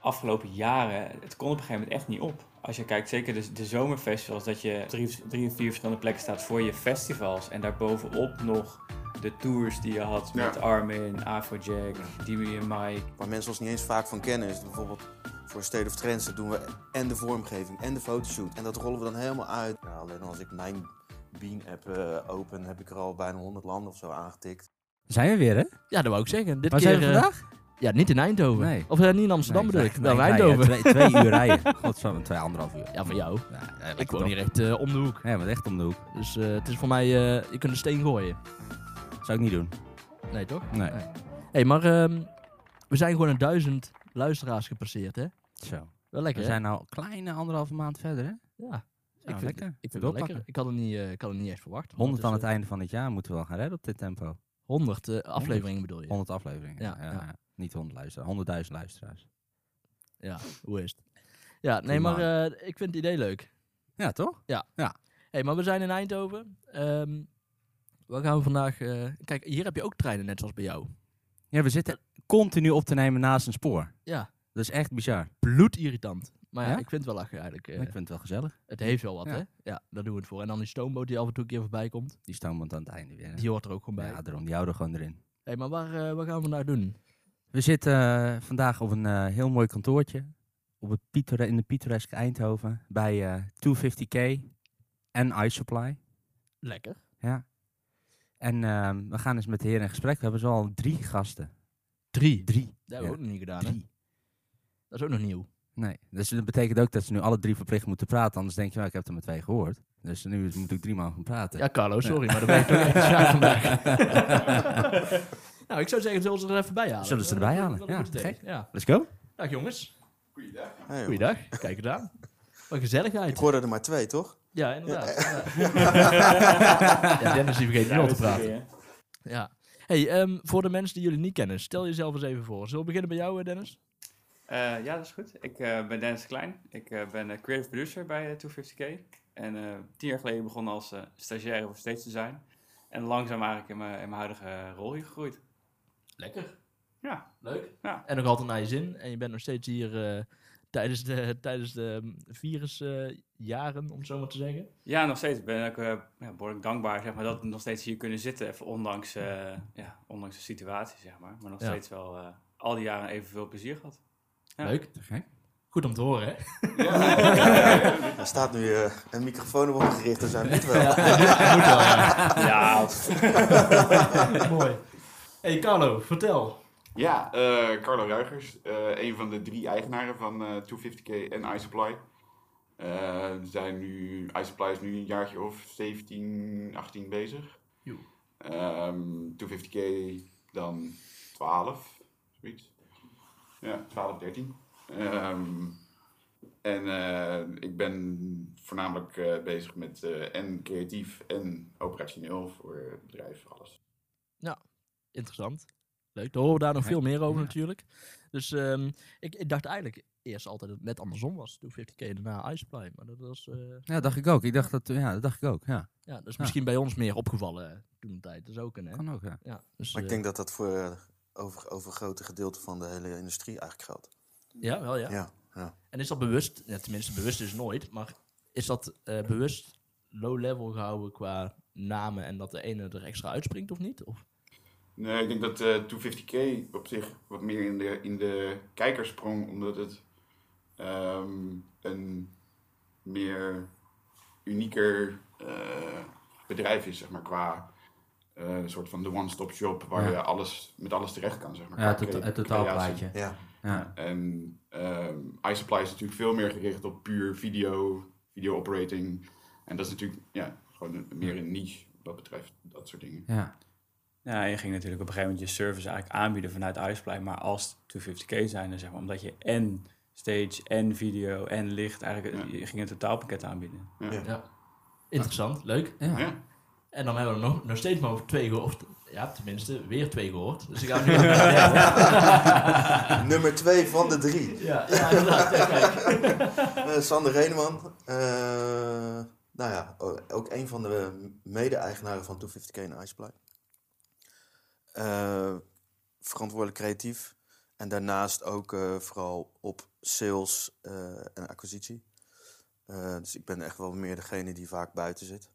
afgelopen jaren, het kon op een gegeven moment echt niet op. Als je kijkt, zeker de, de zomerfestivals, dat je drie, drie of vier verschillende plekken staat voor je festivals. En daarbovenop nog de tours die je had Ja. met Armin, Afrojack, Dimi en Mike. Waar mensen ons niet eens vaak van kennen is bijvoorbeeld voor State of Trends dat doen we en de vormgeving en de fotoshoot. En dat rollen we dan helemaal uit. Ja, alleen als ik mijn Bean app eh, open heb ik er al bijna 100 landen of zo aangetikt. Zijn we weer, hè? Ja, dat wou ik zeggen. Dit Waar keer, zijn we eh, vandaag? Ja, niet in Eindhoven. Nee. Of eh, niet in Amsterdam Nee, bedoel ik. Wel nee, Eindhoven. Twee, twee uur rijden. Godsamme, twee, anderhalf uur. Ja, voor jou. Ja, ja, Ik woon hier echt eh, om de hoek. Ja, maar echt om de hoek. Dus eh, het is voor mij, je kunt een steen gooien. Zou ik niet doen. Nee, toch? Nee. hey, maar ehm, we zijn gewoon een duizend luisteraars gepasseerd, hè? Zo. Wel lekker, We zijn nou een kleine anderhalve maand verder, hè? Ja. Ik Nou, vind, lekker. ik vind het wel lekker. Ik had het niet, ik had het niet echt verwacht. 100 aan het einde van het jaar moeten we wel gaan redden op dit tempo. eh, 100 eh, afleveringen bedoel je? 100 afleveringen. Ja, Ja, ja. ja. Niet 100 luisteraars, 100.000 luisteraars. Ja, hoe is het? Ja, nee, maar eh, ik vind het idee leuk. Ja, toch? hey, maar we zijn in Eindhoven. Waar gaan we vandaag... eh, kijk, hier heb je ook treinen, net zoals bij jou. Ja, we zitten continu op te nemen naast een spoor. Ja, Dat is echt bizar. bloedirritant. Maar ja, Ja? ik vind het wel lachen eigenlijk. eh. ik vind het wel gezellig. het heeft wel wat, Ja. hè? Ja, daar doen we het voor. En dan die stoomboot die af en toe een keer voorbij komt. Die stoomboot aan het einde weer. hè? Die hoort er ook gewoon bij. Ja, daarom. Die houden gewoon erin. hey, maar waar, eh, waar gaan we vandaag doen? We zitten eh, vandaag op een eh, heel mooi kantoortje. Op het Pietore- in de pittoreske Eindhoven. Bij eh 250k en iSupply. Lekker. Ja. En ehm, we gaan eens met de heren in gesprek. We hebben zo al drie gasten. Drie. Drie. Dat hebben we Ja. ook nog niet gedaan, hè? Drie. Dat is ook nog nieuw. Nee, dus dat betekent ook dat ze nu alle drie verplicht moeten praten. Anders denk je, nou, ik heb er met twee gehoord. Dus nu moet ik drie man gaan praten. Ja, Carlo, sorry, maar dan ben je toch echt vandaag. nou, ik zou zeggen, zullen ze er even bij halen? Zullen ze erbij halen? Ja, gek. Ja. Let's go. Dag jongens. Hey, Goeiedag. Kijk eens aan. Wat gezelligheid. Ik hoorde er maar twee, toch? Ja, inderdaad. Ja. Ja, Dennis die vergeet niet al te praten. Ja. Hey, ehm, voor de mensen die jullie niet kennen, stel jezelf eens even voor. Zullen we beginnen bij jou, eh, Dennis? Eh, ja, dat is goed. Ik eh, ben Dennis Klein. Ik eh, ben creative producer bij eh, 250k. En eh, tien jaar geleden begonnen als eh stagiaire voor stage design. En langzaam eigenlijk in mijn, in mijn huidige rol hier gegroeid. Lekker. Ja, Leuk. Ja. En nog altijd naar je zin. En je bent nog steeds hier eh, tijdens de, tijdens de virusjaren, om het zo maar te zeggen. ja nog steeds. Ik ben ook eh, ja, behoorlijk dankbaar zeg maar, dat we nog steeds hier kunnen zitten. Even ondanks, eh, ja, ondanks de situatie, zeg maar. Maar nog Ja. steeds wel eh, al die jaren evenveel plezier gehad. Ja. Leuk. Te gek. Goed om te horen, hè? Er staat nu een microfoon op me gericht, dus hij moet wel. Moet wel, ja. Ja, Mooi. Hey Carlo, vertel. Ja, eh, Carlo Ruigers, eh, een van de drie eigenaren van eh 250k en iSupply. Zijn nu, iSupply is nu een jaartje of 17, 18 bezig. Joe. Ehm 250k dan 12, zoiets. Ja, 12, 13. Ehm, en ik ben voornamelijk bezig met en creatief en operationeel voor het bedrijf, alles. Interessant. Leuk. Daar horen we daar nog Ja, veel meer over ja. natuurlijk. Dus ehm, ik, ik dacht eigenlijk eerst altijd dat het net andersom was. Toen 50k daarna iSupply. Maar dat was... eh, Ja, dacht ik ook. Ik dacht dat, ja, dat dacht ik ook. Ja, ja, dat is Ja. misschien bij ons meer opgevallen eh, toen de tijd. Dat is ook een, hè? kan ook, ja. Ja, dus, Maar ik eh, denk dat dat voor eh, over, overgrote gedeelte van de hele industrie eigenlijk geldt. Ja, wel ja. Ja, ja. En is dat bewust, ja, tenminste bewust is nooit, maar is dat eh, bewust low level gehouden qua namen en dat de ene er extra uitspringt of niet? Of? Nee, ik denk dat eh 250k op zich wat meer in de, in de kijker sprong, omdat het ehm, een meer unieker eh, bedrijf is, zeg maar, qua eh, een soort van de one-stop shop waar Ja. je alles, met alles terecht kan, zeg maar. Ja, het, het totaalplaatje. ja. Ja. En ehm iSupply is natuurlijk veel meer gericht op puur video, video operating. En dat is natuurlijk ja, gewoon een- meer een niche wat betreft dat soort dingen. Ja. Ja, je ging natuurlijk op een gegeven moment je service eigenlijk aanbieden vanuit iSupply, maar als 250k zijn, zeg maar, omdat je en stage en video en licht, eigenlijk Ja. je ging een totaalpakket aanbieden. Ja. Interessant, leuk. Ja. Ja. En dan hebben we nog, nog steeds maar over twee gehoord. Ja, tenminste, weer twee gehoord. Dus ik ga nu. Nummer twee van de drie. ja, ja, inderdaad. Ja. Eh, Sander Reneman. eh, nou ja, ook een van de mede-eigenaren van 250k en iSupply. Eh verantwoordelijk creatief. en daarnaast ook eh, vooral op sales eh, en acquisitie. Eh, dus ik ben echt wel meer degene die vaak buiten zit.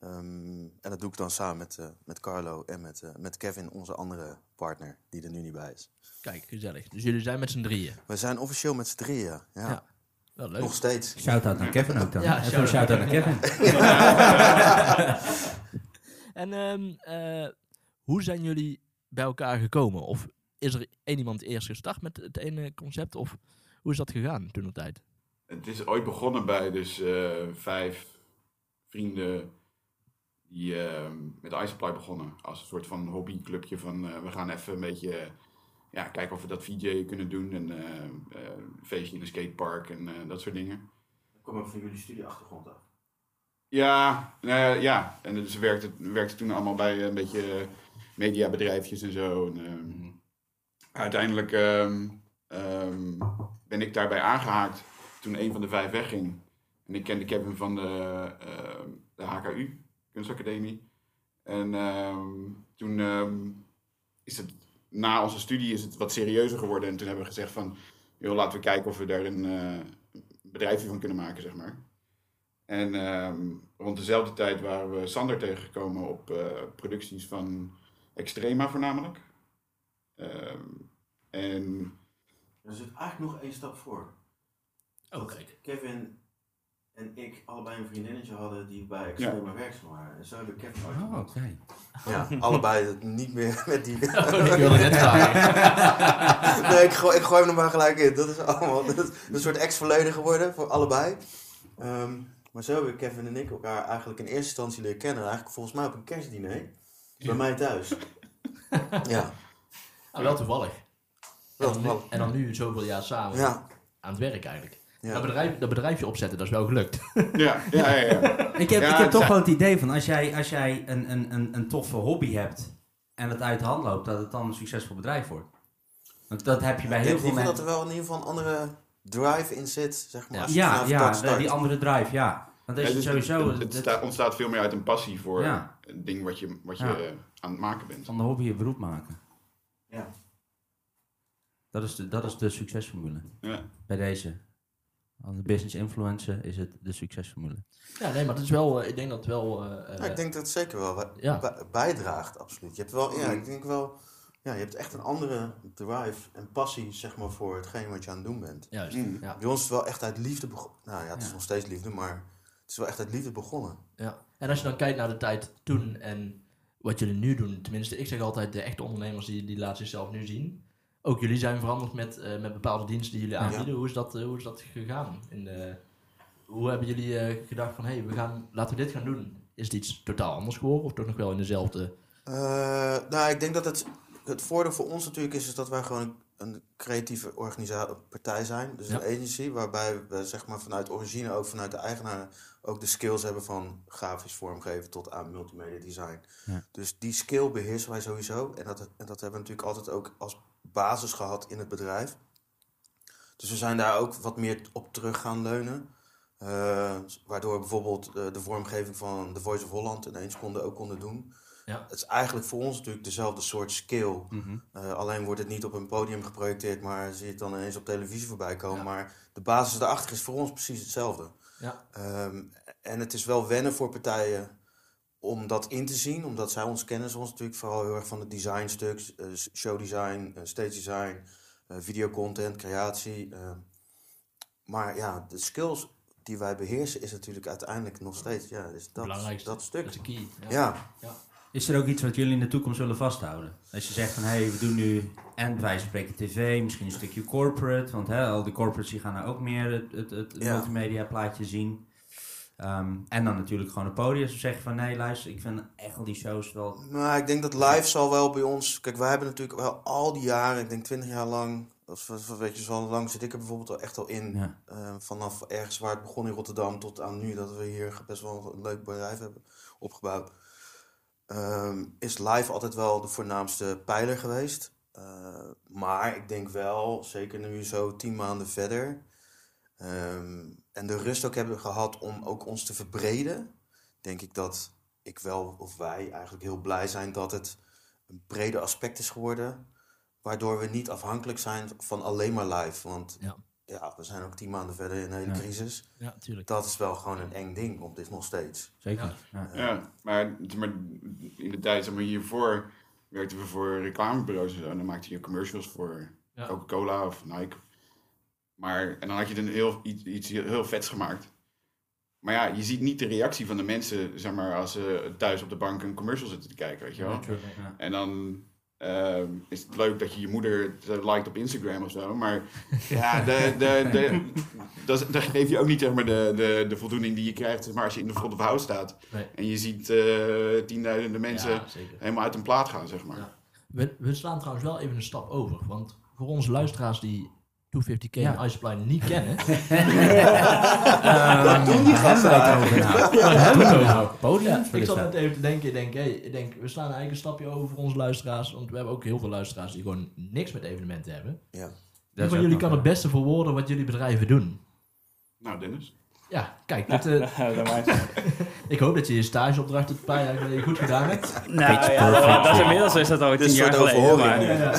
Ehm, en dat doe ik dan samen met, eh, met Carlo en met, eh, met Kevin, onze andere partner, die er nu niet bij is. Kijk, gezellig. Dus jullie zijn met z'n drieën. We zijn officieel met z'n drieën. Ja. Ja. Wel leuk. Nog steeds. Shout-out naar Kevin ook dan. Ja, shout-out naar Kevin. En ehm, eh, hoe zijn jullie bij elkaar gekomen? Of is er één iemand eerst gestart met het ene concept? Of hoe is dat gegaan toen de tijd? Het is ooit begonnen bij dus eh, vijf vrienden die eh, met Iceply begonnen. Als een soort van hobbyclubje van eh, we gaan even een beetje ja, kijken of we dat VJ kunnen doen. En een feestje in een skatepark en eh, dat soort dingen. Kom ook van jullie studieachtergrond af. Ja, nou ja, en dus werkte, werkte toen allemaal bij een beetje eh, mediabedrijfjes en zo. En, ehm, Uiteindelijk ehm, ehm, ben ik daarbij aangehaakt toen een van de vijf wegging. En ik kende Kevin van de, ehm, de HKU, Kunstacademie. En toen is het, na onze studie is het wat serieuzer geworden. En toen hebben we gezegd van, joh, laten we kijken of we daar een eh, bedrijfje van kunnen maken, zeg maar. En ehm, rond dezelfde tijd waren we Sander tegengekomen op eh, producties van Extrema voornamelijk. Ehm, en Er zit eigenlijk nog één stap voor. Oh, kijk. Kevin en ik allebei een vriendinnetje hadden die bij Extrema werkzaam waren. En zo hebben Kevin ooit Oh, oké. Ja, allebei niet meer met die... Oh, ik wilde net vragen. nee, ik gooi, ik gooi hem er maar gelijk in. Dat is allemaal dat is een soort ex-verleden geworden voor allebei. Ehm, maar zo hebben Kevin en ik elkaar eigenlijk in eerste instantie leren kennen. Eigenlijk volgens mij op een kerstdiner. Bij mij thuis. Ja, Ah, wel toevallig. wel en, dan nu, toevallig. en dan nu zoveel jaar samen Ja, aan het werk eigenlijk. Dat, bedrijf, dat bedrijfje opzetten, dat is wel gelukt. ja, ja, ja. ja. Ik heb, Ja, ik heb toch wel het idee van als jij, als jij een, een, een, een toffe hobby hebt en het uit de hand loopt, dat het dan een succesvol bedrijf wordt. Want dat heb je bij Ik heel denk veel liever dat mensen. er wel in ieder geval een andere drive in zit, zeg maar. Ja. als je Ja, vanaf ja, dat de- start. die andere drive, ja. Want Ja, is dus sowieso het, het het- sta- ontstaat veel meer uit een passie voor Ja. een ding wat je, wat je Ja. eh, aan het maken bent. van de hobby je beroep maken. Ja. Dat is de, dat is de succesformule Ja. bij deze. Als business influencer is het de succesformule. Ja, nee, maar het is wel, eh, ik denk dat het wel... Ja, ik denk dat het zeker wel bijdraagt, absoluut. Je hebt wel, ja, Mhm. ik denk wel, ja, je hebt echt een andere drive en passie, zeg maar, voor hetgeen wat je aan het doen bent. Juist, Mm. ja. Bij ons is het wel echt uit liefde begonnen. Nou ja, het is Ja. nog steeds liefde, maar het is wel echt uit liefde begonnen. Ja. En als je dan kijkt naar de tijd toen en wat jullie nu doen, tenminste, ik zeg altijd de echte ondernemers die, die laten zichzelf nu zien. Ook jullie zijn veranderd met, eh, met bepaalde diensten die jullie Ja. aanbieden. Hoe, is dat, eh, hoe is dat gegaan? In de, hoe hebben jullie eh, gedacht van, hé, hey, we gaan, laten we dit gaan doen? Is het iets totaal anders geworden of toch nog wel in dezelfde... Eh, nou, ik denk dat het, het voordeel voor ons natuurlijk is, is dat wij gewoon een, creatieve partij zijn. Dus Ja. een agency waarbij we zeg maar, vanuit origine, ook vanuit de eigenaar, ook de skills hebben van grafisch vormgeven tot aan multimedia design. Ja. Dus die skill beheersen wij sowieso. En dat, en dat hebben we natuurlijk altijd ook als basis gehad in het bedrijf. Dus we zijn daar ook wat meer op terug gaan leunen. Eh, waardoor bijvoorbeeld eh, de vormgeving van The Voice of Holland ineens konden, ook konden doen. Ja. Het is eigenlijk voor ons natuurlijk dezelfde soort skill. Mhm. Eh, alleen wordt het niet op een podium geprojecteerd, maar zie je het dan ineens op televisie voorbij komen. Ja. Maar de basis daarachter is voor ons precies hetzelfde. Ja. Ehm, en het is wel wennen voor partijen om dat in te zien, omdat zij ons kennen. Ze ons natuurlijk vooral heel erg van het designstuk, eh, showdesign, eh, stage design, videocontent, creatie. eh. maar ja, de skills die wij beheersen is natuurlijk uiteindelijk nog steeds ja, is dat, dat stuk. Dat is de key. Ja. Is er ook iets wat jullie in de toekomst zullen vasthouden? Als je zegt van, hé, hey, we doen nu en van spreken tv, misschien een stukje corporate, want hè, al die corporates die gaan nou ook meer het, het, het Ja. multimedia plaatje zien. Ehm, en dan natuurlijk gewoon een podium. Ze zeggen van, nee, luister, ik vind echt al die shows wel... Nou, ik denk dat live zal wel bij ons. Kijk, wij hebben natuurlijk wel al die jaren, ik denk 20 jaar lang, of of weet je, zo lang zit ik er bijvoorbeeld al echt al in. Ja. Eh, vanaf ergens waar het begon in Rotterdam tot aan nu, dat we hier best wel een leuk bedrijf hebben opgebouwd. Ehm, is live altijd wel de voornaamste pijler geweest. Eh, maar ik denk wel, zeker nu zo tien maanden verder, ehm, en de rust ook hebben gehad om ook ons te verbreden, denk ik dat ik wel, of wij eigenlijk heel blij zijn dat het een breder aspect is geworden. waardoor we niet afhankelijk zijn van alleen maar live. Want. Ja, we zijn ook tien maanden verder in een hele Ja. crisis. Ja, tuurlijk. Dat is wel gewoon een eng ding op dit nog steeds. Zeker. Ja. Ja, maar, zeg maar in de tijd zeg maar, hiervoor werkten we voor reclamebureaus en zo. En dan maakte je commercials voor Ja. Coca-Cola of Nike. Maar, en dan had je een heel, iets, iets heel vets gemaakt. Maar ja, je ziet niet de reactie van de mensen, zeg maar, als ze thuis op de bank een commercial zitten te kijken, weet je wel. Ja. En dan ehm, is het leuk dat je je moeder liked op Instagram of zo. Maar ja, de, de, de, dat, is- dan geef je ook niet zeg maar, de, de, de voldoening die je krijgt zeg maar, als je in de front of house staat. Nee. En je ziet eh, tienduizenden mensen Ja, helemaal uit een plaat gaan, zeg maar. Ja. We, we slaan trouwens wel even een stap over. Want voor onze luisteraars die 250k Ja. en iSupply niet kennen... Ehm, doen die gasten hebben we het over nou? Waar hebben we het over? Podium? Ja, ik zat net even te denken, ik denk, hey, ik denk, we slaan eigenlijk een stapje over voor onze luisteraars. Want we hebben ook heel veel luisteraars die gewoon niks met evenementen hebben. Ja. Wie van jullie kan het beste verwoorden wat jullie bedrijven doen? Nou, Dennis. Ja, kijk, dit, eh, dat ik hoop dat je je stageopdracht een paar jaar geleden goed gedaan hebt. nou ja, dat, dat is inmiddels is dat al Dit tien is jaar voor de geleden.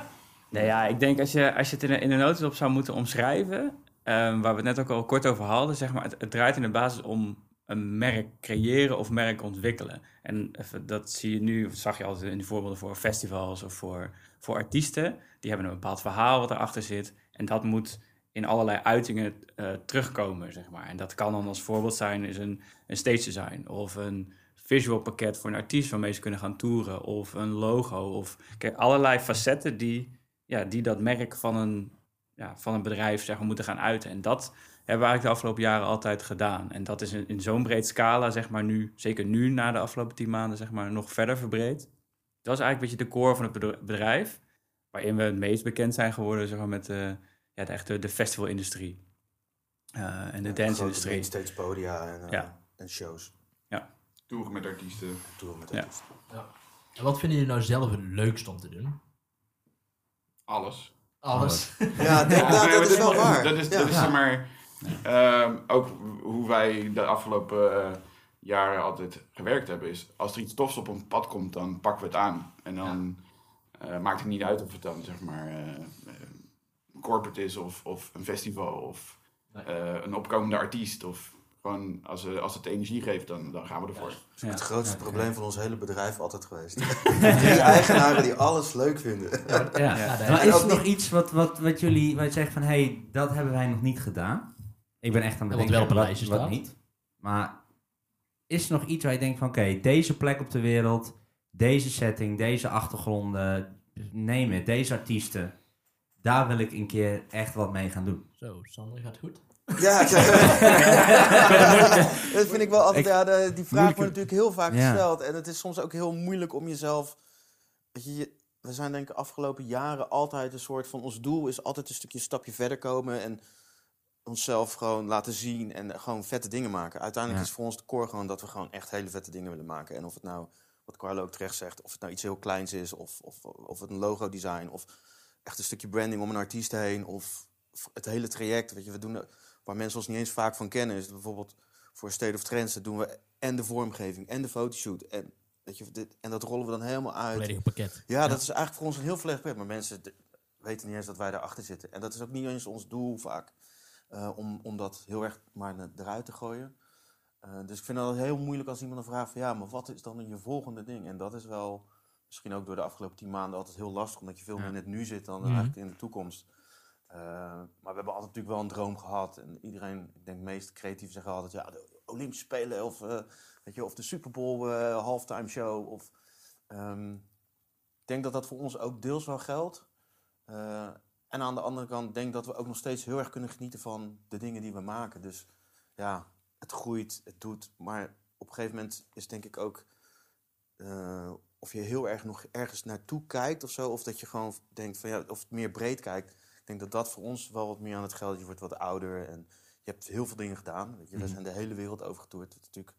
nee, ja, ik denk als je, als je het in in een notendop zou moeten omschrijven, ehm, waar we het net ook al kort over hadden, zeg maar, het, het draait in de basis om een merk creëren of merk ontwikkelen. En dat zie je nu, zag je altijd in de voorbeelden voor festivals of voor, voor artiesten. Die hebben een bepaald verhaal wat erachter zit. En dat moet in allerlei uitingen eh, terugkomen, zeg maar. En dat kan dan als voorbeeld zijn is een, een stage design of een visual pakket voor een artiest waarmee ze kunnen gaan toeren of een logo of kijk, allerlei facetten die, ja, die dat merk van een, ja, van een bedrijf zeg maar, moeten gaan uiten. En dat hebben we eigenlijk de afgelopen jaren altijd gedaan. En dat is in, in zo'n breed scala, zeg maar nu, zeker nu na de afgelopen tien maanden, zeg maar, nog verder verbreed. Dat is eigenlijk een beetje de core van het bedr- bedrijf, waarin we het meest bekend zijn geworden, zeg maar, met de, ja, de echte de festivalindustrie. eh, en de Ja, dance-industrie. mainstage podia en, eh, Ja. en shows. Toeren met artiesten. Tour met Ja. artiesten. En wat vinden jullie nou zelf het leukst om te doen? Alles. Alles. Ja, dat, Ja, dat is wel waar. Dat is, Ja. dat is zeg maar, ehm, ook hoe wij de afgelopen eh, jaren altijd gewerkt hebben. Is als er iets tofs op een pad komt, dan pakken we het aan. En dan eh, maakt het niet uit of het dan zeg maar eh, corporate is of, of een festival of eh, een opkomende artiest. Of gewoon als, eh, als het energie geeft, dan, dan gaan we ervoor. Dat is Ja. het grootste Ja, probleem van ons hele bedrijf altijd geweest. Die eigenaren die alles leuk vinden. Ja. Ja, Maar is er nog iets wat, wat, wat jullie wat zeggen van, hé, hey, dat hebben wij nog niet gedaan? Ik ben echt aan het denken wel op een wat, lijstje wat staat. niet. Maar is er nog iets waar je denkt van, oké, deze plek op de wereld, deze setting, deze achtergronden, neem het, deze artiesten, daar wil ik een keer echt wat mee gaan doen. Zo, Sander gaat goed. Ja, dat vind ik wel altijd. Ik- ja, de- die vraag wordt natuurlijk heel vaak gesteld. En het is soms ook heel moeilijk om jezelf. Weet je, we zijn denk ik afgelopen jaren altijd een soort van. Ons doel is altijd een stukje stapje verder komen. En onszelf gewoon laten zien en gewoon vette dingen maken. Uiteindelijk is voor ons de core gewoon dat we gewoon echt hele vette dingen willen maken. En of het nou, wat Carlo ook terecht zegt, of het nou iets heel kleins is, of, of, of het een logo design, of echt een stukje branding om een artiest heen, of het hele traject. Weet je, we doen waar mensen ons niet eens vaak van kennen, is bijvoorbeeld voor State of Trends, dat doen we en de vormgeving en de fotoshoot. En, je, dit, en dat rollen we dan helemaal uit. Pakket. Ja, dat is eigenlijk voor ons een heel volledig pakket. Maar mensen weten niet eens dat wij daarachter zitten. En dat is ook niet eens ons doel vaak. eh, om, om dat heel erg maar eruit te gooien. Eh, dus ik vind het heel moeilijk als iemand dan vraagt van... ja, maar wat is dan je volgende ding? En dat is wel misschien ook door de afgelopen tien maanden altijd heel lastig... omdat je veel meer in het nu zit dan Mhm. eigenlijk in de toekomst. Eh, maar we hebben altijd natuurlijk wel een droom gehad. En iedereen, ik denk meest creatief zeggen altijd... ja, de Olympische Spelen of, eh, weet je, of de Super Bowl eh, halftime show. Of, ehm, ik denk dat dat voor ons ook deels wel geldt. En aan de andere kant denk dat we ook nog steeds heel erg kunnen genieten van de dingen die we maken. Dus ja, het groeit, het doet. Maar op een gegeven moment is denk ik ook of je heel erg nog ergens naartoe kijkt of zo. Of dat je gewoon denkt van ja, of het meer breed kijkt. Ik denk dat dat voor ons wel wat meer aan het gelden. Je wordt wat ouder en je hebt heel veel dingen gedaan. Weet je, We Mhm. zijn de hele wereld overgetoerd. Het is natuurlijk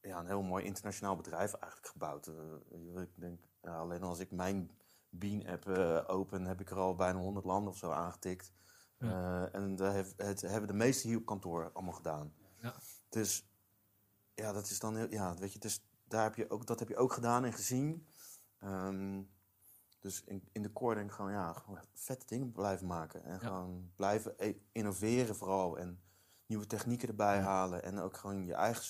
ja, een heel mooi internationaal bedrijf eigenlijk gebouwd. Eh, ik denk, ja, alleen als ik mijn Bean-app eh, open, heb ik er al bijna 100 landen of zo aangetikt. Eh, en dat heeft- het hebben de meeste hier op kantoor allemaal gedaan. Ja. Dus ja, dat is dan heel, ja, weet je, dus daar heb je ook, dat heb je ook gedaan en gezien. Ehm, dus in, in de core denk ik gewoon, ja, gewoon vette dingen blijven maken. En gewoon blijven e- innoveren vooral. En nieuwe technieken erbij halen. En ook gewoon je eigen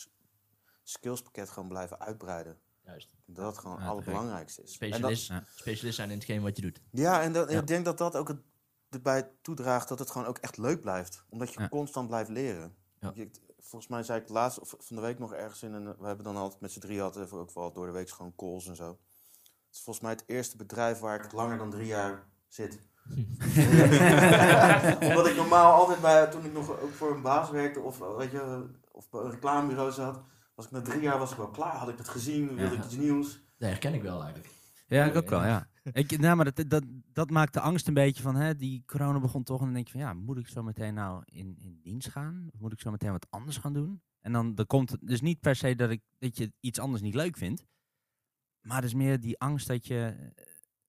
skillspakket gewoon blijven uitbreiden. Juist. Dat dat gewoon het allerbelangrijkste is. En dat- Specialist, ja. specialist zijn in hetgeen wat je doet. ja, en, dat, en Ja. ik denk dat dat ook het, erbij toedraagt dat het gewoon ook echt leuk blijft. Omdat je Ja. constant blijft leren. Je- volgens mij zei ik laatst, of van de week nog ergens in een... We hebben dan altijd met z'n drie hadden ook wel door de week gewoon calls en zo. Het is volgens mij het eerste bedrijf waar ik langer dan drie jaar zit. Omdat ik normaal altijd bij, toen ik nog ook voor een baas werkte of, weet je, of bij een reclamebureau zat, was ik na drie jaar was ik wel klaar. Had ik het gezien, wilde Ja. ik iets nieuws. Dat herken ik wel eigenlijk. Ja, ik ook wel, ja. Ik, nou, maar dat, dat, dat maakt de angst een beetje van, hè, die corona begon toch. En dan denk je van, ja, moet ik zo meteen nou in, in dienst gaan? Of moet ik zo meteen wat anders gaan doen? En dan, dan komt het dus niet per se dat, ik, dat je iets anders niet leuk vindt. Maar het is meer die angst dat je...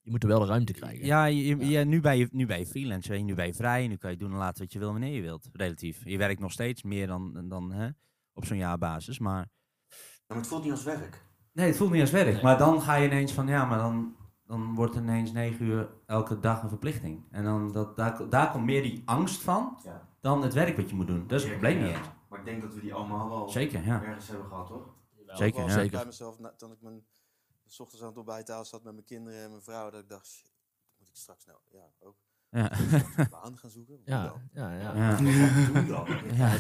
Je moet er wel de ruimte krijgen. Ja, je, ja, nu, ben je, nu ben je freelance, weet je, nu ben je vrij. Nu kan je doen en laten wat je wil wanneer je wilt, relatief. Je werkt nog steeds meer dan, dan hè, op zo'n jaarbasis, maar... Maar het voelt niet als werk. Nee, het voelt niet als werk. Nee. Maar dan ga je ineens van, ja, maar dan, dan wordt het ineens negen uur elke dag een verplichting. En dan, dat, daar, daar komt meer die angst van Ja. dan het werk wat je moet doen. Dat is het probleem niet eens. Maar ik denk dat we die allemaal wel Zeker, ja. ergens hebben gehad, toch? Zeker, ja. Zeker. bij mezelf, toen ik mijn, s ochtends aan het ontbijttafel zat met mijn kinderen en mijn vrouw, dat ik dacht, shit, moet ik straks nou, ja, ook Ja. een baan gaan zoeken? Ja, dan? ja, ja. Ja. Wat doe je dan? Ja.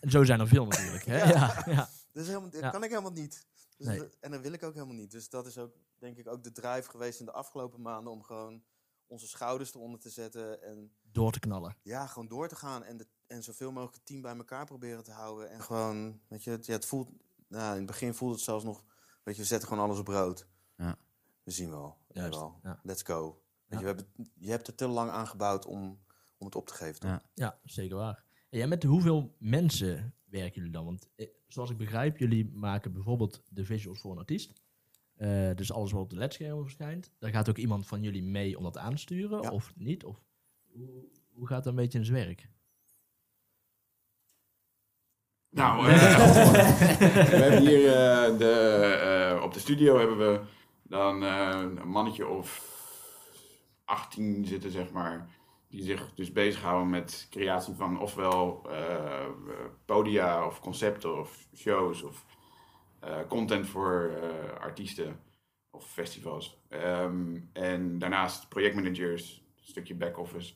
En zo zijn er veel natuurlijk. Hè? Ja. Ja, Dat, is helemaal, dat Ja. kan ik helemaal niet. Dus Nee. dat- en dat wil ik ook helemaal niet. Dus dat is ook, denk ik, ook de drive geweest in de afgelopen maanden om gewoon onze schouders eronder te zetten en Door te knallen. ja, gewoon door te gaan en, de, en zoveel mogelijk het team bij elkaar proberen te houden. En gewoon, weet je, het, ja, het voelt, nou, in het begin voelde het zelfs nog, weet je, we zetten gewoon alles op rood. Ja. We zien wel. we Juist, wel. ja. Let's go. Weet Ja. je, we hebben, je hebt er te lang aan gebouwd om, om het op te geven. toch? Ja. Ja, zeker waar. En ja, met hoeveel mensen werken jullie dan? Want eh, zoals ik begrijp, jullie maken bijvoorbeeld de visuals voor een artiest. Eh, dus alles wat op de ledschermen verschijnt. Daar gaat ook iemand van jullie mee om dat aan te sturen, Ja. of niet? Of hoe, hoe gaat dat een beetje in zijn werk? Nou, we hebben hier eh, de, eh, op de studio hebben we dan eh, een mannetje of 18 zitten, zeg maar. Die zich dus bezighouden met creatie van ofwel eh, podia of concepten of shows of eh, content voor eh, artiesten of festivals. Ehm, en daarnaast projectmanagers, een stukje back-office.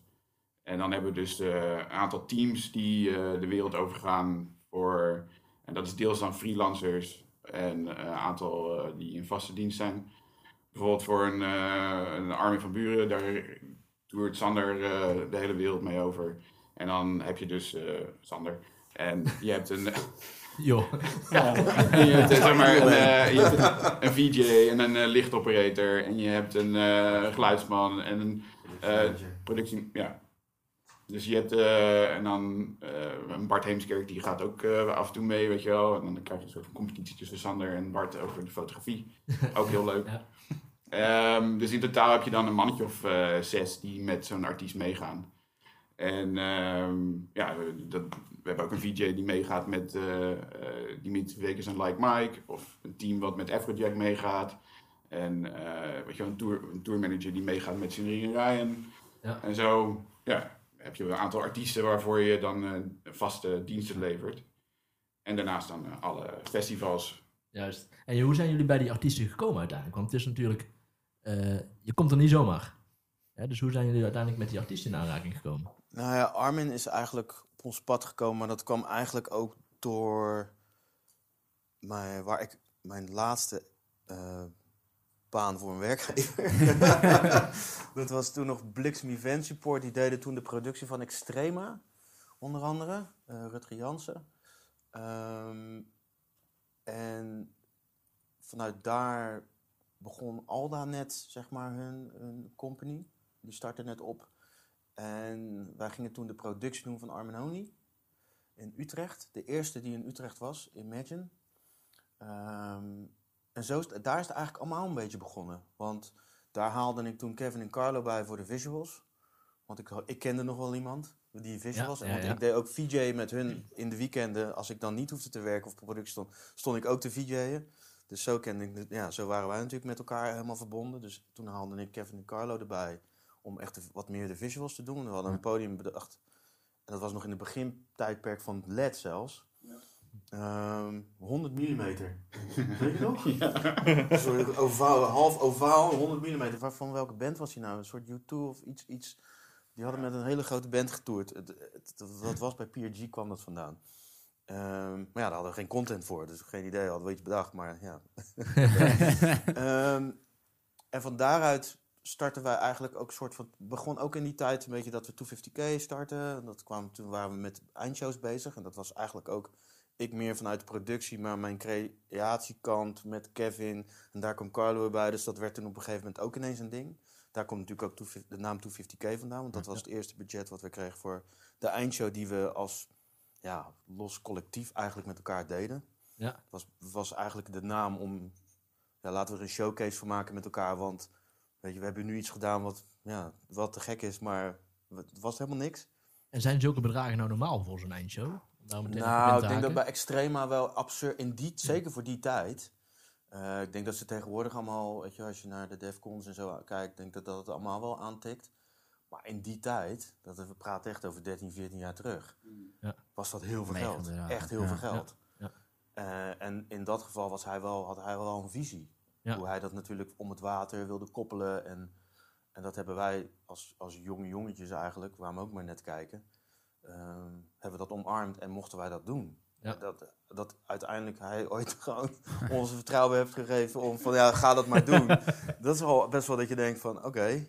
En dan hebben we dus een aantal teams die eh, de wereld overgaan voor, en dat is deels dan freelancers en eh, een aantal eh, die in vaste dienst zijn. Bijvoorbeeld voor een, eh een Armin van Buren, daar toert Sander eh, de hele wereld mee over. En dan heb je dus eh, Sander. En je hebt een, Jo. en je hebt, zeg maar, een, eh, je hebt een, een VJ en een eh, lichtoperator. En je hebt een eh, geluidsman en een eh, productie. Ja. Dus je hebt eh, en dan eh, Bart Heemskerk, die gaat ook eh, af en toe mee, weet je wel. En dan krijg je een soort van competitie tussen Sander en Bart over de fotografie. Ook heel leuk. Ja. Ehm, dus in totaal heb je dan een mannetje of zes die met zo'n artiest meegaan. En ehm, ja, dat, we hebben ook een VJ die meegaat met Dimitri Vegas en Like Mike. Of een team wat met Afrojack meegaat. En weet je, wel, een, tour, een tourmanager die meegaat met Sinri en Ryan. Ja. En zo ja, heb je een aantal artiesten waarvoor je dan eh, vaste diensten levert. En daarnaast dan eh, alle festivals. Juist. En hoe zijn jullie bij die artiesten gekomen uiteindelijk? Want het is natuurlijk, eh, je komt er niet zomaar. Hè, dus hoe zijn jullie uiteindelijk met die artiesten in aanraking gekomen? Nou ja, Armin is eigenlijk op ons pad gekomen, maar dat kwam eigenlijk ook door mijn, waar ik, mijn laatste eh, baan voor een werkgever. dat was toen nog Bliksem Event Support. Die deden toen de productie van Extrema, onder andere. eh Rutger Jansen. Ehm, en vanuit daar begon Alda net, zeg maar, hun, hun company. Die startte net op. En wij gingen toen de productie doen van Armin Honey in Utrecht. De eerste die in Utrecht was, Imagine. Ehm, en zo is, het- daar is het eigenlijk allemaal een beetje begonnen. Want daar haalde ik toen Kevin en Carlo bij voor de visuals. Want ik, ik kende nog wel iemand die visuals. Ja, en ja, want ik deed ook VJ met hun in de weekenden. Als ik dan niet hoefde te werken of op productie stond, stond ik ook te VJ'en. Dus zo, kende ik, ja, zo waren wij natuurlijk met elkaar helemaal verbonden. Dus toen haalde ik Kevin en Carlo erbij om echt wat meer de visuals te doen. We hadden een podium bedacht. En dat was nog in het begintijdperk van LED zelfs. Ehm, 100 mm. Weet je nog? Een soort ovaal, half ovaal, 100 mm. Van welke band was hij nou? Een soort U2 of iets, iets. Die hadden met een hele grote band getoerd. Het, het- het- dat was bij PRG kwam dat vandaan. Ehm, maar ja, daar hadden we geen content voor, dus geen idee. Hadden we iets bedacht, maar ja. Ehm, en van daaruit starten wij eigenlijk ook soort van... begon ook in die tijd een beetje dat we 250k starten. En Dat kwam, toen waren we met eindshows bezig. En dat was eigenlijk ook ik meer vanuit de productie, maar mijn creatiekant met Kevin. En daar kwam Carlo weer bij, dus dat werd toen op een gegeven moment ook ineens een ding. Daar komt natuurlijk ook 250 de naam 250k vandaan, want dat was het eerste budget wat we kregen voor de eindshow die we als ja, los collectief eigenlijk met elkaar deden. Ja. Het was, was eigenlijk de naam om, ja, laten we er een showcase van maken met elkaar, want weet je, we hebben nu iets gedaan wat, ja, wat te gek is, maar het was helemaal niks. En zijn zulke bedragen nou normaal voor zo'n eindshow? Nou, te ik denk dat bij Extrema wel absurd, in die, zeker voor die tijd. eh, ik denk dat ze tegenwoordig allemaal, weet je, als je naar de Defcons en zo kijkt, ik denk dat dat het allemaal wel aantikt. Maar in die tijd, dat we praten echt over 13, 14 jaar terug, Ja. was dat heel veel geld. Echt heel ja. veel geld. Ja, Eh, en in dat geval was hij wel, had hij wel een visie. Hoe hij dat natuurlijk om het water wilde koppelen. En, en dat hebben wij als, als jonge jongetjes eigenlijk, we kwamen ook maar net kijken, hebben we dat omarmd en mochten wij dat doen. Ja. Dat, dat uiteindelijk hij ooit gewoon ons vertrouwen heeft gegeven om van ja, ga dat maar doen. dat is wel best wel dat je denkt van oké.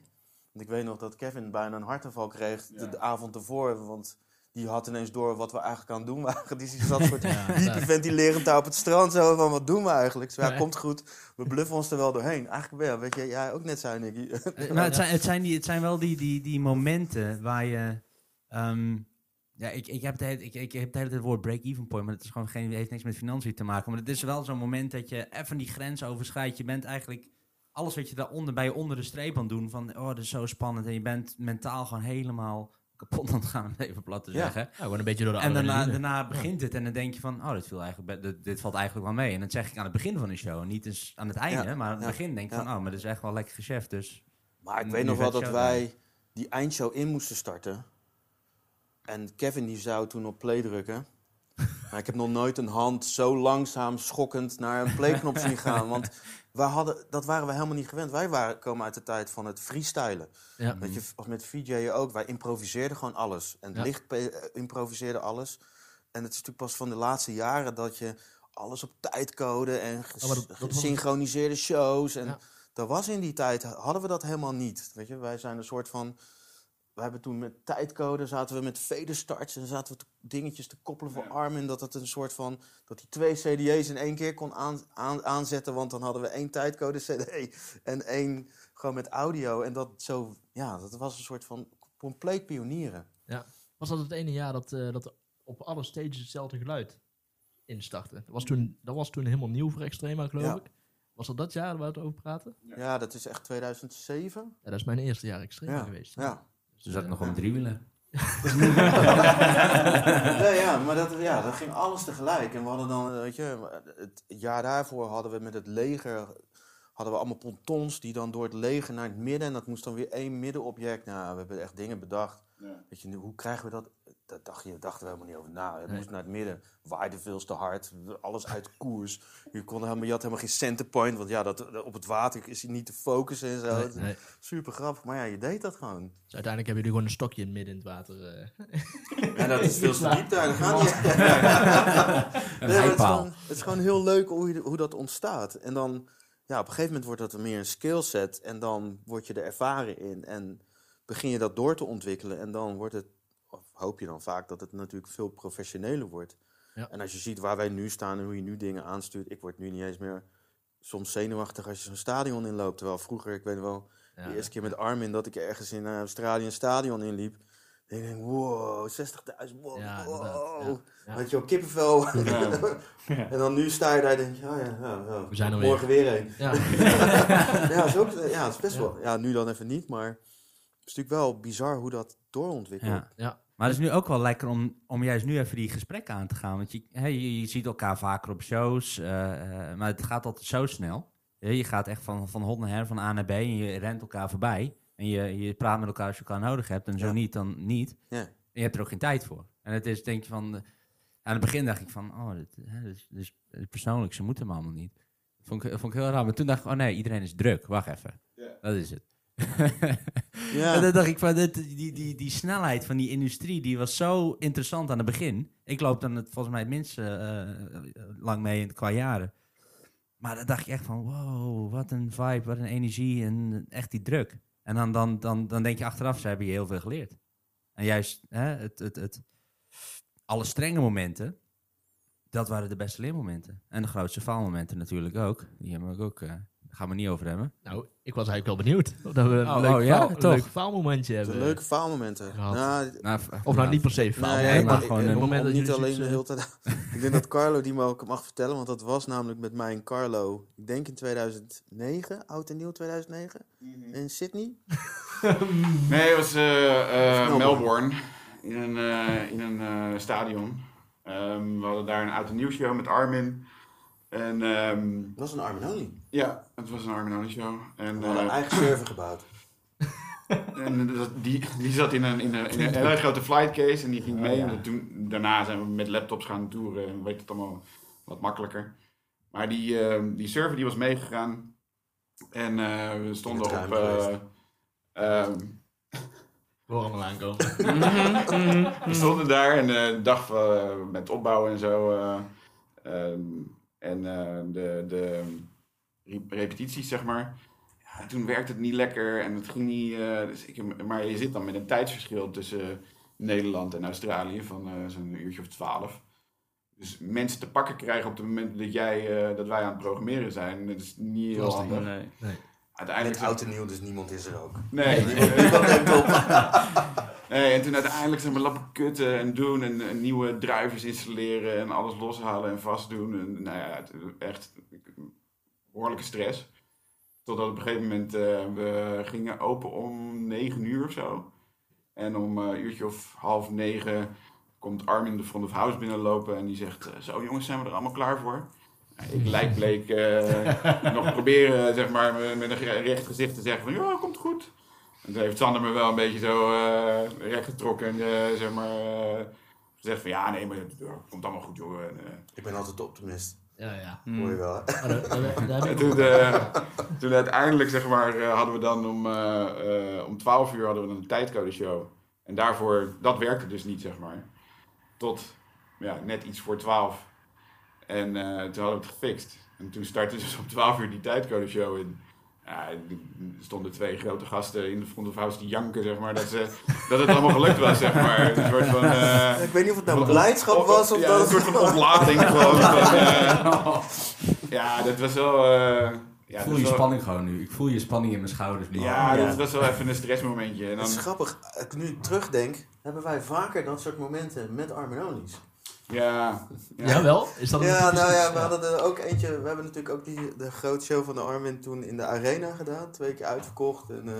Want ik weet nog dat Kevin bijna een hartaanval kreeg de, de avond ervoor. Want die had ineens door wat we eigenlijk aan het doen waren. Die zat soort Ja, hyperventilerend daar op het strand zo van wat doen we eigenlijk? Zo, ja, komt goed. We bluffen ons er wel doorheen. Eigenlijk ja, weet je, jij ook net zei Nicky. Eh, Maar het zijn, het zijn, die, het zijn wel die, die, die momenten waar je. ehm, ja, ik, ik, heb de hele, ik, ik heb de hele tijd het woord break-even point, maar het is gewoon geen, heeft niks met financiën te maken. Maar het is wel zo'n moment dat je even die grens overschrijdt. Je bent eigenlijk alles wat je daaronder bij je onder de streep aan het doen. Van oh, dat is zo spannend. En je bent mentaal gewoon helemaal kapot aan het gaan, het even plat te zeggen. Ja, gewoon een beetje door de En daarna, begint het en dan denk je van, oh, dit, viel eigenlijk, dit, dit valt eigenlijk wel mee. En dat zeg ik aan het begin van de show, niet eens aan het einde, Ja, maar aan het ja, begin denk ik ja. van, oh, maar dit is echt wel lekker geschäft, dus... Maar ik weet nog wel dat wij die eindshow in moesten starten. En Kevin die zou toen op play drukken. Maar ik heb nog nooit een hand zo langzaam schokkend naar een playknop zien gaan. Want wij hadden, dat waren we helemaal niet gewend. Wij waren, komen uit de tijd van het freestylen. Ja. Weet je, of met VJ'en ook. Wij improviseerden gewoon alles. En Ja. licht eh, improviseerde alles. En het is natuurlijk pas van de laatste jaren dat je alles op tijd code en dat- dat gesynchroniseerde shows. En Ja. dat was in die tijd, hadden we dat helemaal niet. Weet je, wij zijn een soort van. We hebben toen met tijdcode zaten we met starts en zaten we te- dingetjes te koppelen voor Armin. Dat het een soort van. dat hij twee CD's in één keer kon aan, aan, aanzetten. Want dan hadden we één tijdcode CD en één gewoon met audio. En dat zo. Ja, dat was een soort van compleet pionieren. Was dat het ene jaar dat, eh, dat op alle stages hetzelfde geluid instartte? Dat was toen, dat was toen helemaal nieuw voor Extrema, geloof Ja. ik. Was dat dat jaar waar we het over praten? Ja, dat is echt 2007. Ja, dat is mijn eerste jaar Extrema Ja, geweest. Ja. Ze zat nog op een driewieler. nee, ja, maar dat, ja, dat ging alles tegelijk. En we hadden dan, weet je, het jaar daarvoor hadden we met het leger, hadden we allemaal pontons die dan door het leger naar het midden. En dat moest dan weer één middenobject. Nou, we hebben echt dingen bedacht. Ja. Weet je, nu, hoe krijgen we dat? Dat dacht je, dachten we helemaal niet over na. Het Nee. moest naar het midden. Waaide veel te hard. Alles uit koers. Je, kon helemaal, je had helemaal geen centerpoint. Want ja, dat, op het water is hij niet te focussen en zo. Nee, nee. Super grappig. Maar ja, je deed dat gewoon. Dus uiteindelijk hebben jullie gewoon een stokje in het midden in het water. eh. En dat is veel te diep daar. Gaat niet. Het, is gewoon, het is gewoon heel leuk hoe, je- hoe dat ontstaat. En dan, ja, op een gegeven moment wordt dat meer een skillset. En dan word je er ervaren in. En begin je dat door te ontwikkelen. En dan wordt het, hoop je dan vaak, dat het natuurlijk veel professioneler wordt. Ja. En als je ziet waar wij nu staan en hoe je nu dingen aanstuurt. Ik word nu niet eens meer soms zenuwachtig als je zo'n stadion inloopt. Terwijl vroeger, ik weet nog wel, Ja, de eerste keer met Armin dat ik ergens in eh, Australië een stadion inliep. En ik denk, wow, 60.000, wow, Ja, wow. inderdaad, ja, ja. Weet je wel, kippenvel. en dan nu sta je daar en denk je, oh ja, ja, ja, We zijn er morgen weer een. Ja. ja, is ook, ja, het is best Ja. wel, ja, nu dan even niet, maar het is natuurlijk wel bizar hoe dat doorontwikkelt. Ja. Maar het is nu ook wel lekker om, om juist nu even die gesprekken aan te gaan. Want je, hè, je, je ziet elkaar vaker op shows, eh, eh, maar het gaat altijd zo snel. Je gaat echt van, van hot naar her, van A naar B en je rent elkaar voorbij. En je, je praat met elkaar als je elkaar nodig hebt en zo Ja. niet, dan niet. Ja. En je hebt er ook geen tijd voor. En het is, denk je van... aan het begin dacht ik van, oh, is- dit is persoonlijk, ze moeten me allemaal niet. Vond ik, vond ik heel raar. Maar toen dacht ik, oh nee, iedereen is druk. Wacht even. Ja. Dat is het. Ja. En dan dacht ik van, dit, die, die, die snelheid van die industrie, die was zo interessant aan het begin. Ik loop dan het, volgens mij het minst eh, lang mee qua jaren. Maar dan dacht ik echt van, wow, wat een vibe, wat een energie en echt die druk. En dan, dan, dan, dan denk je achteraf, ze hebben je heel veel geleerd. En juist hè, het, het, het, alle strenge momenten, dat waren de beste leermomenten. En de grootste faalmomenten natuurlijk ook. Die hebben we ook, eh gaan we het niet over hebben. Nou, ik was eigenlijk wel benieuwd. Of dat we een Oh, leuk, oh, ja, faal- leuk faalmomentje hebben. leuke faalmomenten. gehad. Nou, Nou, Of nou niet per se faal. Nee, Nee, ik- maar gewoon een om- moment om dat niet alleen de zoiets, hele tijd. ik denk dat Carlo die me ook mag vertellen, want dat was namelijk met mij en Carlo, ik denk in 2009, oud en nieuw 2009, in Sydney. Nee, het was eh, eh, Melbourne. Melbourne. In een, eh, in een eh, stadion. Ehm, we hadden daar een oud en nieuw show met Armin. En ehm, Dat was een Armin Only. ja, het was een Armin Only show. En, We hadden een eh, eigen server gebouwd. en die, die zat in een, in, een, in een hele grote flightcase en die ging mee. ja. En toen, daarna zijn we met laptops gaan toeren en weet het allemaal wat makkelijker. Maar die, ehm, die server die was meegegaan. En eh, we stonden het op... eh, ehm, We horen hem al aankomen. We stonden daar en de dag met opbouwen en zo. eh, ehm, en eh, de, de re- repetities, zeg maar. Ja, toen werkte het niet lekker en het ging niet. eh, dus ik, maar je zit dan met een tijdsverschil tussen Nederland en Australië van eh, zo'n uurtje of twaalf. Dus mensen te pakken krijgen op het moment dat, jij, eh, dat wij aan het programmeren zijn, dat is niet heel Lastig, handig. Nee. Uiteindelijk Met oud en nieuw, dus niemand is er ook. Nee, Niemand neemt Nee, en toen uiteindelijk zijn we lappen kutten en doen en, en nieuwe drivers installeren en alles loshalen en vastdoen. En, nou ja, het, echt behoorlijke stress. Totdat op een gegeven moment eh, we gingen open om negen uur of zo. En om een uurtje of half negen komt Armin de front of house binnenlopen en die zegt, eh, zo jongens, zijn we er allemaal klaar voor? Nou, Ik lijkbleek eh nog proberen zeg maar, met een recht gezicht te zeggen van, ja, komt goed. En toen heeft Sander me wel een beetje zo eh recht getrokken en eh, zeg maar, eh, gezegd van, ja, nee, maar het komt allemaal goed, joh. En, eh, Ik ben altijd optimist. Ja, ja. Hmm. Hoor je wel. hè? Maar daar- daar- daar heb En toen, eh, toen uiteindelijk zeg maar, hadden we dan om, om 12 uur hadden we dan een tijdcodeshow. En daarvoor, dat werkte dus niet, zeg maar. Tot ja, net iets voor 12. En eh, toen hadden we het gefixt. En toen startte dus om 12 uur die tijdcodeshow in. Ja, er stonden twee grote gasten in de front of house die janken, zeg maar, dat, ze, dat het allemaal gelukt was, zeg maar. Een soort van... eh, Ik weet niet of het nou Op- blijdschap was of ja, dat een soort van oplading gewoon. van, eh, ja, dat was wel... eh, ja, ik voel je wel- spanning gewoon nu. Ik voel je spanning in mijn schouders nu. Ja, Ja. dat was wel even een stressmomentje. En Het dan, is grappig, als ik nu terugdenk, hebben wij vaker dat soort momenten met Armin Only's. Ja, ja. Jawel, is dat een Ja, nou ja, we hadden er ook eentje. We hebben natuurlijk ook die, de grote show van de Armin toen in de arena gedaan. Twee keer uitverkocht en eh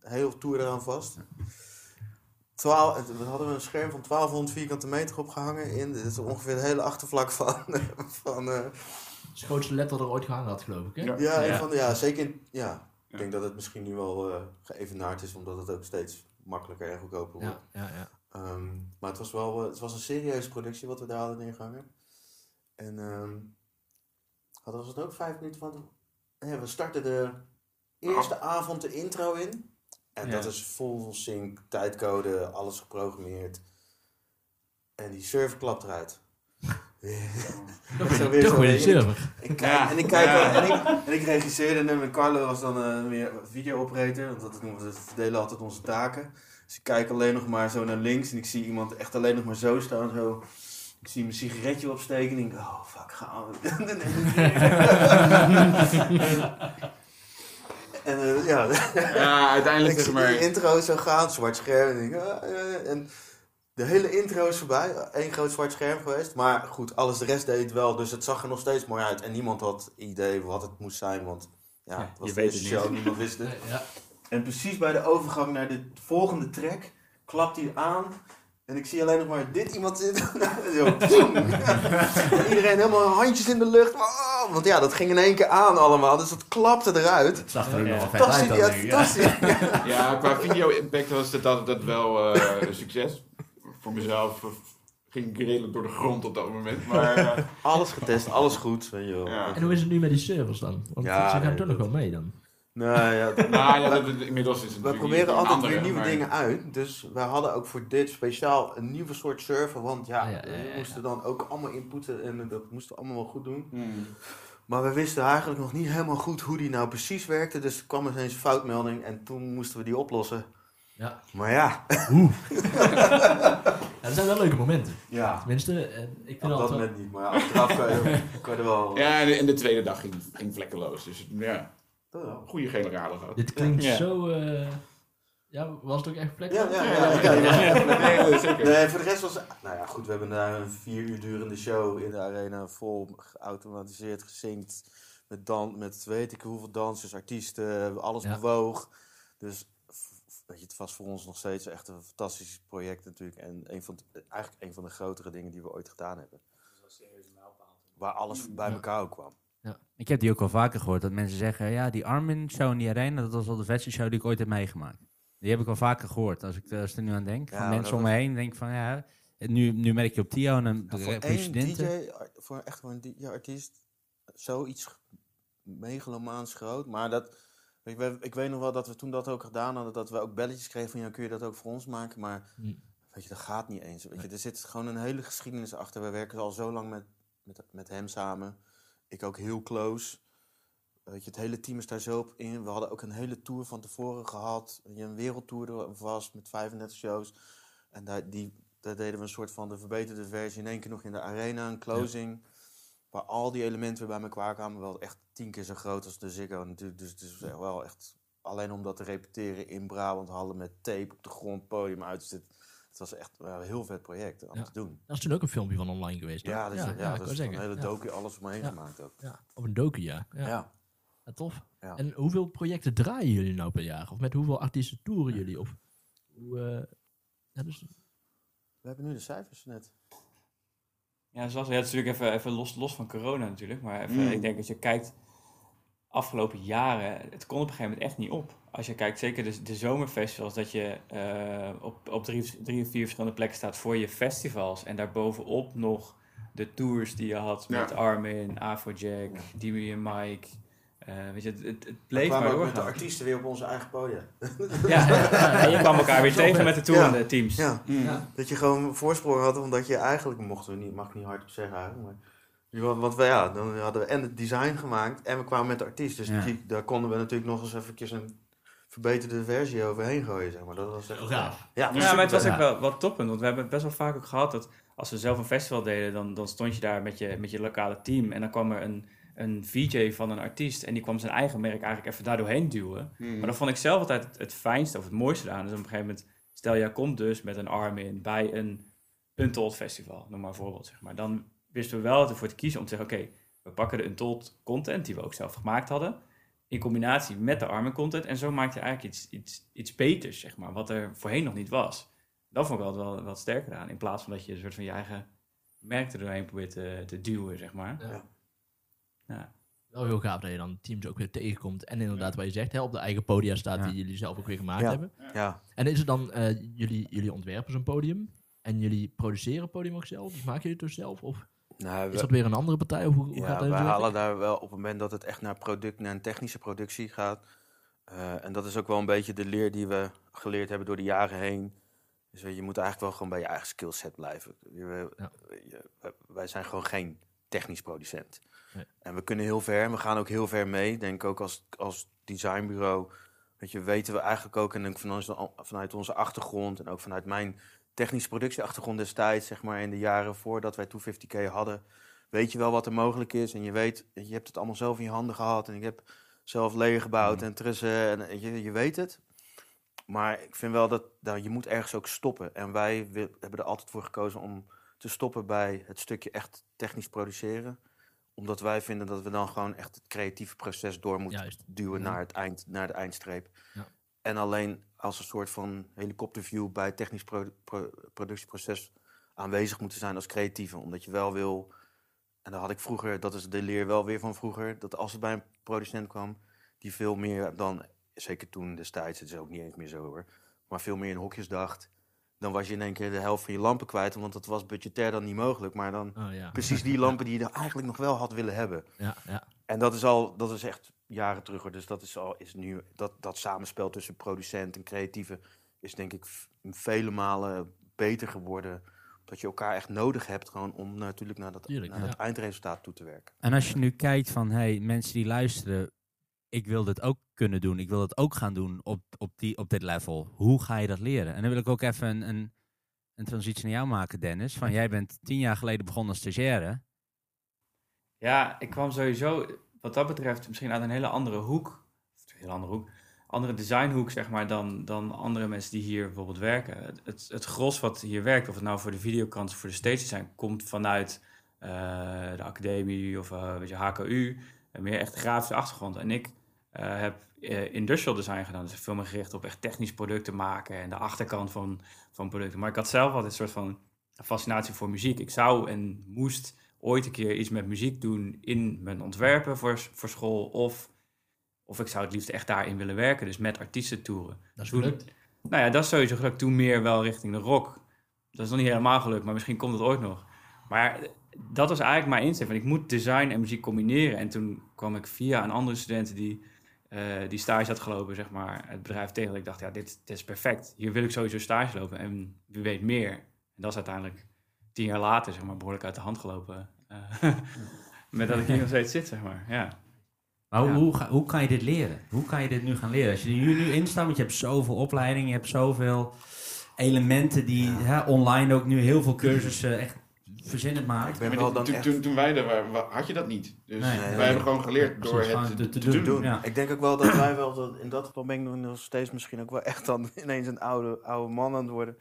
een hele tour eraan vast. Twaalf, en we hadden een scherm van 1200 vierkante meter opgehangen in. Dit is ongeveer het hele achtervlak van. van eh, is de grootste letter dat er ooit gehangen had, geloof ik. Hè? Ja. ja, van ja, zeker. in- ja. Ik denk dat het misschien nu wel eh geëvenaard is, omdat het ook steeds makkelijker en goedkoper wordt. Ja, ja, Ehm, maar het was wel eh, het was een serieuze productie wat we daar hadden neergehangen. En ehm hadden we het ook vijf minuten van. Ja, we starten de eerste avond de intro in. En Ja. dat is full sync, tijdcode, alles geprogrammeerd. En die server klapt eruit. Toch weer, weer server. Ik kijk, Ja. en, ik kijk Ja. en, ik, en ik regisseerde hem en Carlo was dan eh, weer video-operator. Want dat doen we, we verdelen altijd onze taken. Dus ik kijk alleen nog maar zo naar links en ik zie iemand echt alleen nog maar zo staan. Zo. Ik zie mijn sigaretje opsteken en ik denk, oh fuck, gaan we. en eh, ja, ja, uiteindelijk ik zeg zie die maar... intro zo gaan, zwart scherm. En, ik, denk, ah, eh, en de hele intro is voorbij. Eén groot zwart scherm geweest. Maar goed, alles de rest deed het wel. Dus het zag er nog steeds mooi uit. En niemand had idee wat het moest zijn. Want ja, het was je de weet het niet. show. Niemand wist het. Ja. En precies bij de overgang naar de volgende track klapt hij aan. En ik zie alleen nog maar dit iemand zitten. En iedereen helemaal handjes in de lucht. Oh, want ja, dat ging in één keer aan allemaal. Dus dat klapte eruit. Het zag er ook Ja. nog wel uit. Ja. Ja. qua video-impact was het dat, dat wel eh, een succes. Voor mezelf eh, ging ik redelijk door de grond op dat moment. Maar eh, Alles getest, alles goed. Weet je wel. ja. En hoe is het nu met die servers dan? Want Ja, ze gaan nee, toch nog dat- wel mee dan. Nee, ja, dat- Nou ja, dat, dat- inmiddels is het We proberen altijd andere, weer nieuwe maar- dingen uit. Dus we hadden ook voor dit speciaal een nieuwe soort server. Want ja, Ah, ja, ja, ja, we moesten dan ook allemaal inputten en dat moesten we allemaal wel goed doen. Hmm. Maar we wisten eigenlijk nog niet helemaal goed hoe die nou precies werkte. Dus er kwam ineens een foutmelding en toen moesten we die oplossen. Ja. Maar ja, ja. Dat zijn wel leuke momenten. ja Tenminste, eh, ik vind op dat wel- moment niet. Maar achteraf kan je, kan je er wel... Ja, en de, en de tweede dag ging, ging vlekkeloos. Dus ja, Wel. goede generator gehad. Dit klinkt Ja. zo... eh, ja, was het ook echt plek? Ja, ja, Ja, ja. ja, ja. Nee, zeker. Nee, voor de rest was... Nou ja, goed, we hebben daar een vier uur durende show in de arena vol geautomatiseerd, gezinkt. Met, dan, met weet ik hoeveel dansers, artiesten, alles Ja. bewoog. Dus weet je, het was voor ons nog steeds echt een fantastisch project natuurlijk. En een van eigenlijk een van de grotere dingen die we ooit gedaan hebben. Waar alles bij Ja. elkaar ook kwam. Ik heb die ook wel vaker gehoord, dat mensen zeggen, ja, die Armin-show in die arena, dat was wel de vetste show die ik ooit heb meegemaakt. Die heb ik wel vaker gehoord, als ik, als ik er nu aan denk. Ja, van mensen om me heen, denk van, ja, nu, nu merk je op Tio en een Ja, voor één. DJ, ar- voor echt voor een DJ-artiest, zoiets megalomaans groot. Maar dat, ik, weet- ik weet nog wel dat we toen dat ook gedaan hadden, dat we ook belletjes kregen van, ja, kun je dat ook voor ons maken? Maar Hm. weet je, dat gaat niet eens. Weet je, er zit gewoon een hele geschiedenis achter. We werken al zo lang met, met, met hem samen. Ik ook heel close. Weet je, het hele team is daar zo op in. We hadden ook een hele tour van tevoren gehad. Je, Een wereldtour er was met 35 shows. En daar, die, daar deden we een soort van de verbeterde versie in één keer nog in de arena, een closing. Waar al die elementen weer bij elkaar kwamen. Wel echt tien keer zo groot als de Ziggo natuurlijk. Dus het is echt wel echt... Alleen om dat te repeteren in Brabant Hallen met tape op de grond, podium uit. Het was echt een heel vet project om Ja. te doen. Dat is toen ook een filmpje van online geweest. toch? Ja, dat is, ja, dat is een hele Ja. docu alles omheen Ja. gemaakt ook. Ja, op een docu, ja. ja. Ja. Ja, tof. Ja. En hoeveel projecten draaien jullie nou per jaar? Of met hoeveel artiesten toeren jullie? Of hoe, eh, ja, dus, We hebben nu de cijfers net. Ja, zoals, ja, het is natuurlijk even, even los, los van corona natuurlijk. Maar even, Mm. ik denk als je kijkt, afgelopen jaren, het kon op een gegeven moment echt niet op. Als je kijkt, zeker de, de zomerfestivals, dat je eh, op, op drie, drie of vier verschillende plekken staat voor je festivals. En daarbovenop nog de tours die je had Ja. met Armin, Afrojack, Dimi en Mike. Eh, weet je, het, het, het We bleef maar kwamen ook met de doorgaan. artiesten weer op onze eigen podium. Ja, ja, en je kwam elkaar weer tegen met de toerende teams. Ja, ja. dat je gewoon voorsprong had, omdat je eigenlijk, mochten we niet, mag ik niet hard op zeggen eigenlijk, maar... Want, we, ja, dan hadden we en het design gemaakt en we kwamen met de artiest. Dus Ja. die, daar konden we natuurlijk nog eens eventjes een verbeterde versie overheen gooien, zeg maar. Dat was echt... Gaaf. Ja, Ja, maar het was ook wel wat toppend. Want we hebben het best wel vaak ook gehad dat als we zelf een festival deden, dan, dan stond je daar met je, met je lokale team. En dan kwam er een, een VJ van een artiest en die kwam zijn eigen merk eigenlijk even daar doorheen duwen. Hmm. Maar dat vond ik zelf altijd het, het fijnste of het mooiste aan. Dus op een gegeven moment, stel jij komt dus met een Armin bij een Untold festival, noem maar een voorbeeld zeg maar. Dan wisten we wel ervoor te kiezen om te zeggen, oké, we pakken de Untold content die we ook zelf gemaakt hadden, in combinatie met de Armin content. En zo maak je eigenlijk iets, iets, iets beters, zeg maar, wat er voorheen nog niet was. Dat vond ik wel wat, wat sterker aan, in plaats van dat je een soort van je eigen merk er doorheen probeert te, te duwen, zeg maar. Ja. Ja. Wel heel gaaf dat je dan teams ook weer tegenkomt. En inderdaad, wat je zegt, hè, op de eigen podia staat Ja. die jullie zelf ook weer gemaakt Ja. hebben. ja. En is het dan, eh, jullie, jullie ontwerpen zo'n podium. En jullie produceren het podium ook zelf? Dus maken jullie het dus zelf? Of Nou, is we, dat weer een andere partij? Of hoe, hoe ja, gaat dat zijn halen daar wel op het moment dat het echt naar, product, naar een technische productie gaat. Eh, en dat is ook wel een beetje de leer die we geleerd hebben door de jaren heen. Dus je, moet eigenlijk wel gewoon bij je eigen skillset blijven. Je- Ja. je- wij- zijn gewoon geen technisch producent. Nee. En we kunnen heel ver en we gaan ook heel ver mee. Ik Denk ook als, als designbureau. Weet je, weten we eigenlijk ook, en vanuit onze achtergrond en ook vanuit mijn technische productieachtergrond destijds, zeg maar in de jaren voordat wij 250k hadden, weet je wel wat er mogelijk is. En je weet, je hebt het allemaal zelf in je handen gehad. En ik heb zelf leer gebouwd en trussen. En je, je weet het. Maar ik vind wel dat nou, je moet ergens ook stoppen. En wij wi- hebben er altijd voor gekozen om te stoppen bij het stukje echt technisch produceren. Omdat wij vinden dat we dan gewoon echt het creatieve proces door moeten Juist. duwen Ja. naar, het eind, naar de eindstreep. Ja. En alleen als een soort van helikopterview bij het technisch pro- pro- productieproces aanwezig moeten zijn als creatieve. Omdat je wel wil, en dat had ik vroeger, dat is de leer wel weer van vroeger, dat als het bij een producent kwam, die veel meer dan, zeker toen destijds, het is ook niet eens meer zo hoor, maar veel meer in hokjes dacht, dan was je in één keer de helft van je lampen kwijt, want dat was budgetair dan niet mogelijk. Maar dan Oh, ja. precies die lampen die je er eigenlijk nog wel had willen hebben. Ja, ja. En dat is al, dat is echt jaren terug hoor. Dus dat is al, is nu, dat, dat samenspel tussen producent en creatieve is denk ik vele malen beter geworden. Dat je elkaar echt nodig hebt gewoon om natuurlijk naar dat, Tuurlijk, naar ja. dat eindresultaat toe te werken. En als je nu kijkt van, hey, mensen die luisteren, ik wil dit ook kunnen doen, ik wil het ook gaan doen op, op, die, op dit level. Hoe ga je dat leren? En dan wil ik ook even een, een, een transitie naar jou maken, Dennis. Van, jij bent tien jaar geleden begonnen als stagiaire. Ja, ik kwam sowieso, wat dat betreft, misschien uit een hele andere hoek. Een hele andere hoek. Andere designhoek, zeg maar, dan, dan andere mensen die hier bijvoorbeeld werken. Het, het, gros wat hier werkt, of het nou voor de videokant of voor de stage design, komt vanuit eh, de academie of eh weet je, HKU. eh, meer echt grafische achtergrond. En ik heb industrial design gedaan. Dus veel meer gericht op echt technisch producten maken en de achterkant van, van producten. Maar ik had zelf altijd een soort van fascinatie voor muziek. Ik zou en moest ooit een keer iets met muziek doen in mijn ontwerpen voor, voor school. Of, of ik zou het liefst echt daarin willen werken, dus met artiesten toeren. Dat is Toen- gelukt. Nou ja, dat is sowieso gelukt. Toen meer wel richting de rock. Dat is nog niet helemaal gelukt, maar misschien komt het ooit nog. Maar dat was eigenlijk mijn insteek. Want ik moet design en muziek combineren. En toen kwam ik via een andere student die, eh, die stage had gelopen, zeg maar, het bedrijf tegen. Ik dacht, ja, dit, dit is perfect. Hier wil ik sowieso stage lopen. En wie weet meer. En dat is uiteindelijk tien jaar later, zeg maar, behoorlijk uit de hand gelopen. Eh, met dat ik hier nog steeds zit, zeg maar. Ja. Maar hoe, Ja. hoe, ga- hoe kan je dit leren? Hoe kan je dit nu gaan leren? Als je er nu, nu instaat, want je hebt zoveel opleidingen, je hebt zoveel elementen die hè, online ook nu heel veel cursussen echt. Ik ben Maar wel dit- toen, echt... toen, toen wij er waren, wa- had je dat niet. Dus Nee, nee, wij nee. hebben gewoon geleerd door het te, te- doen. doen. Ja. Ik denk ook wel dat wij wel, dat, in dat geval ben ik nog- nog steeds misschien ook wel echt dan ineens een oude, oude man aan het worden.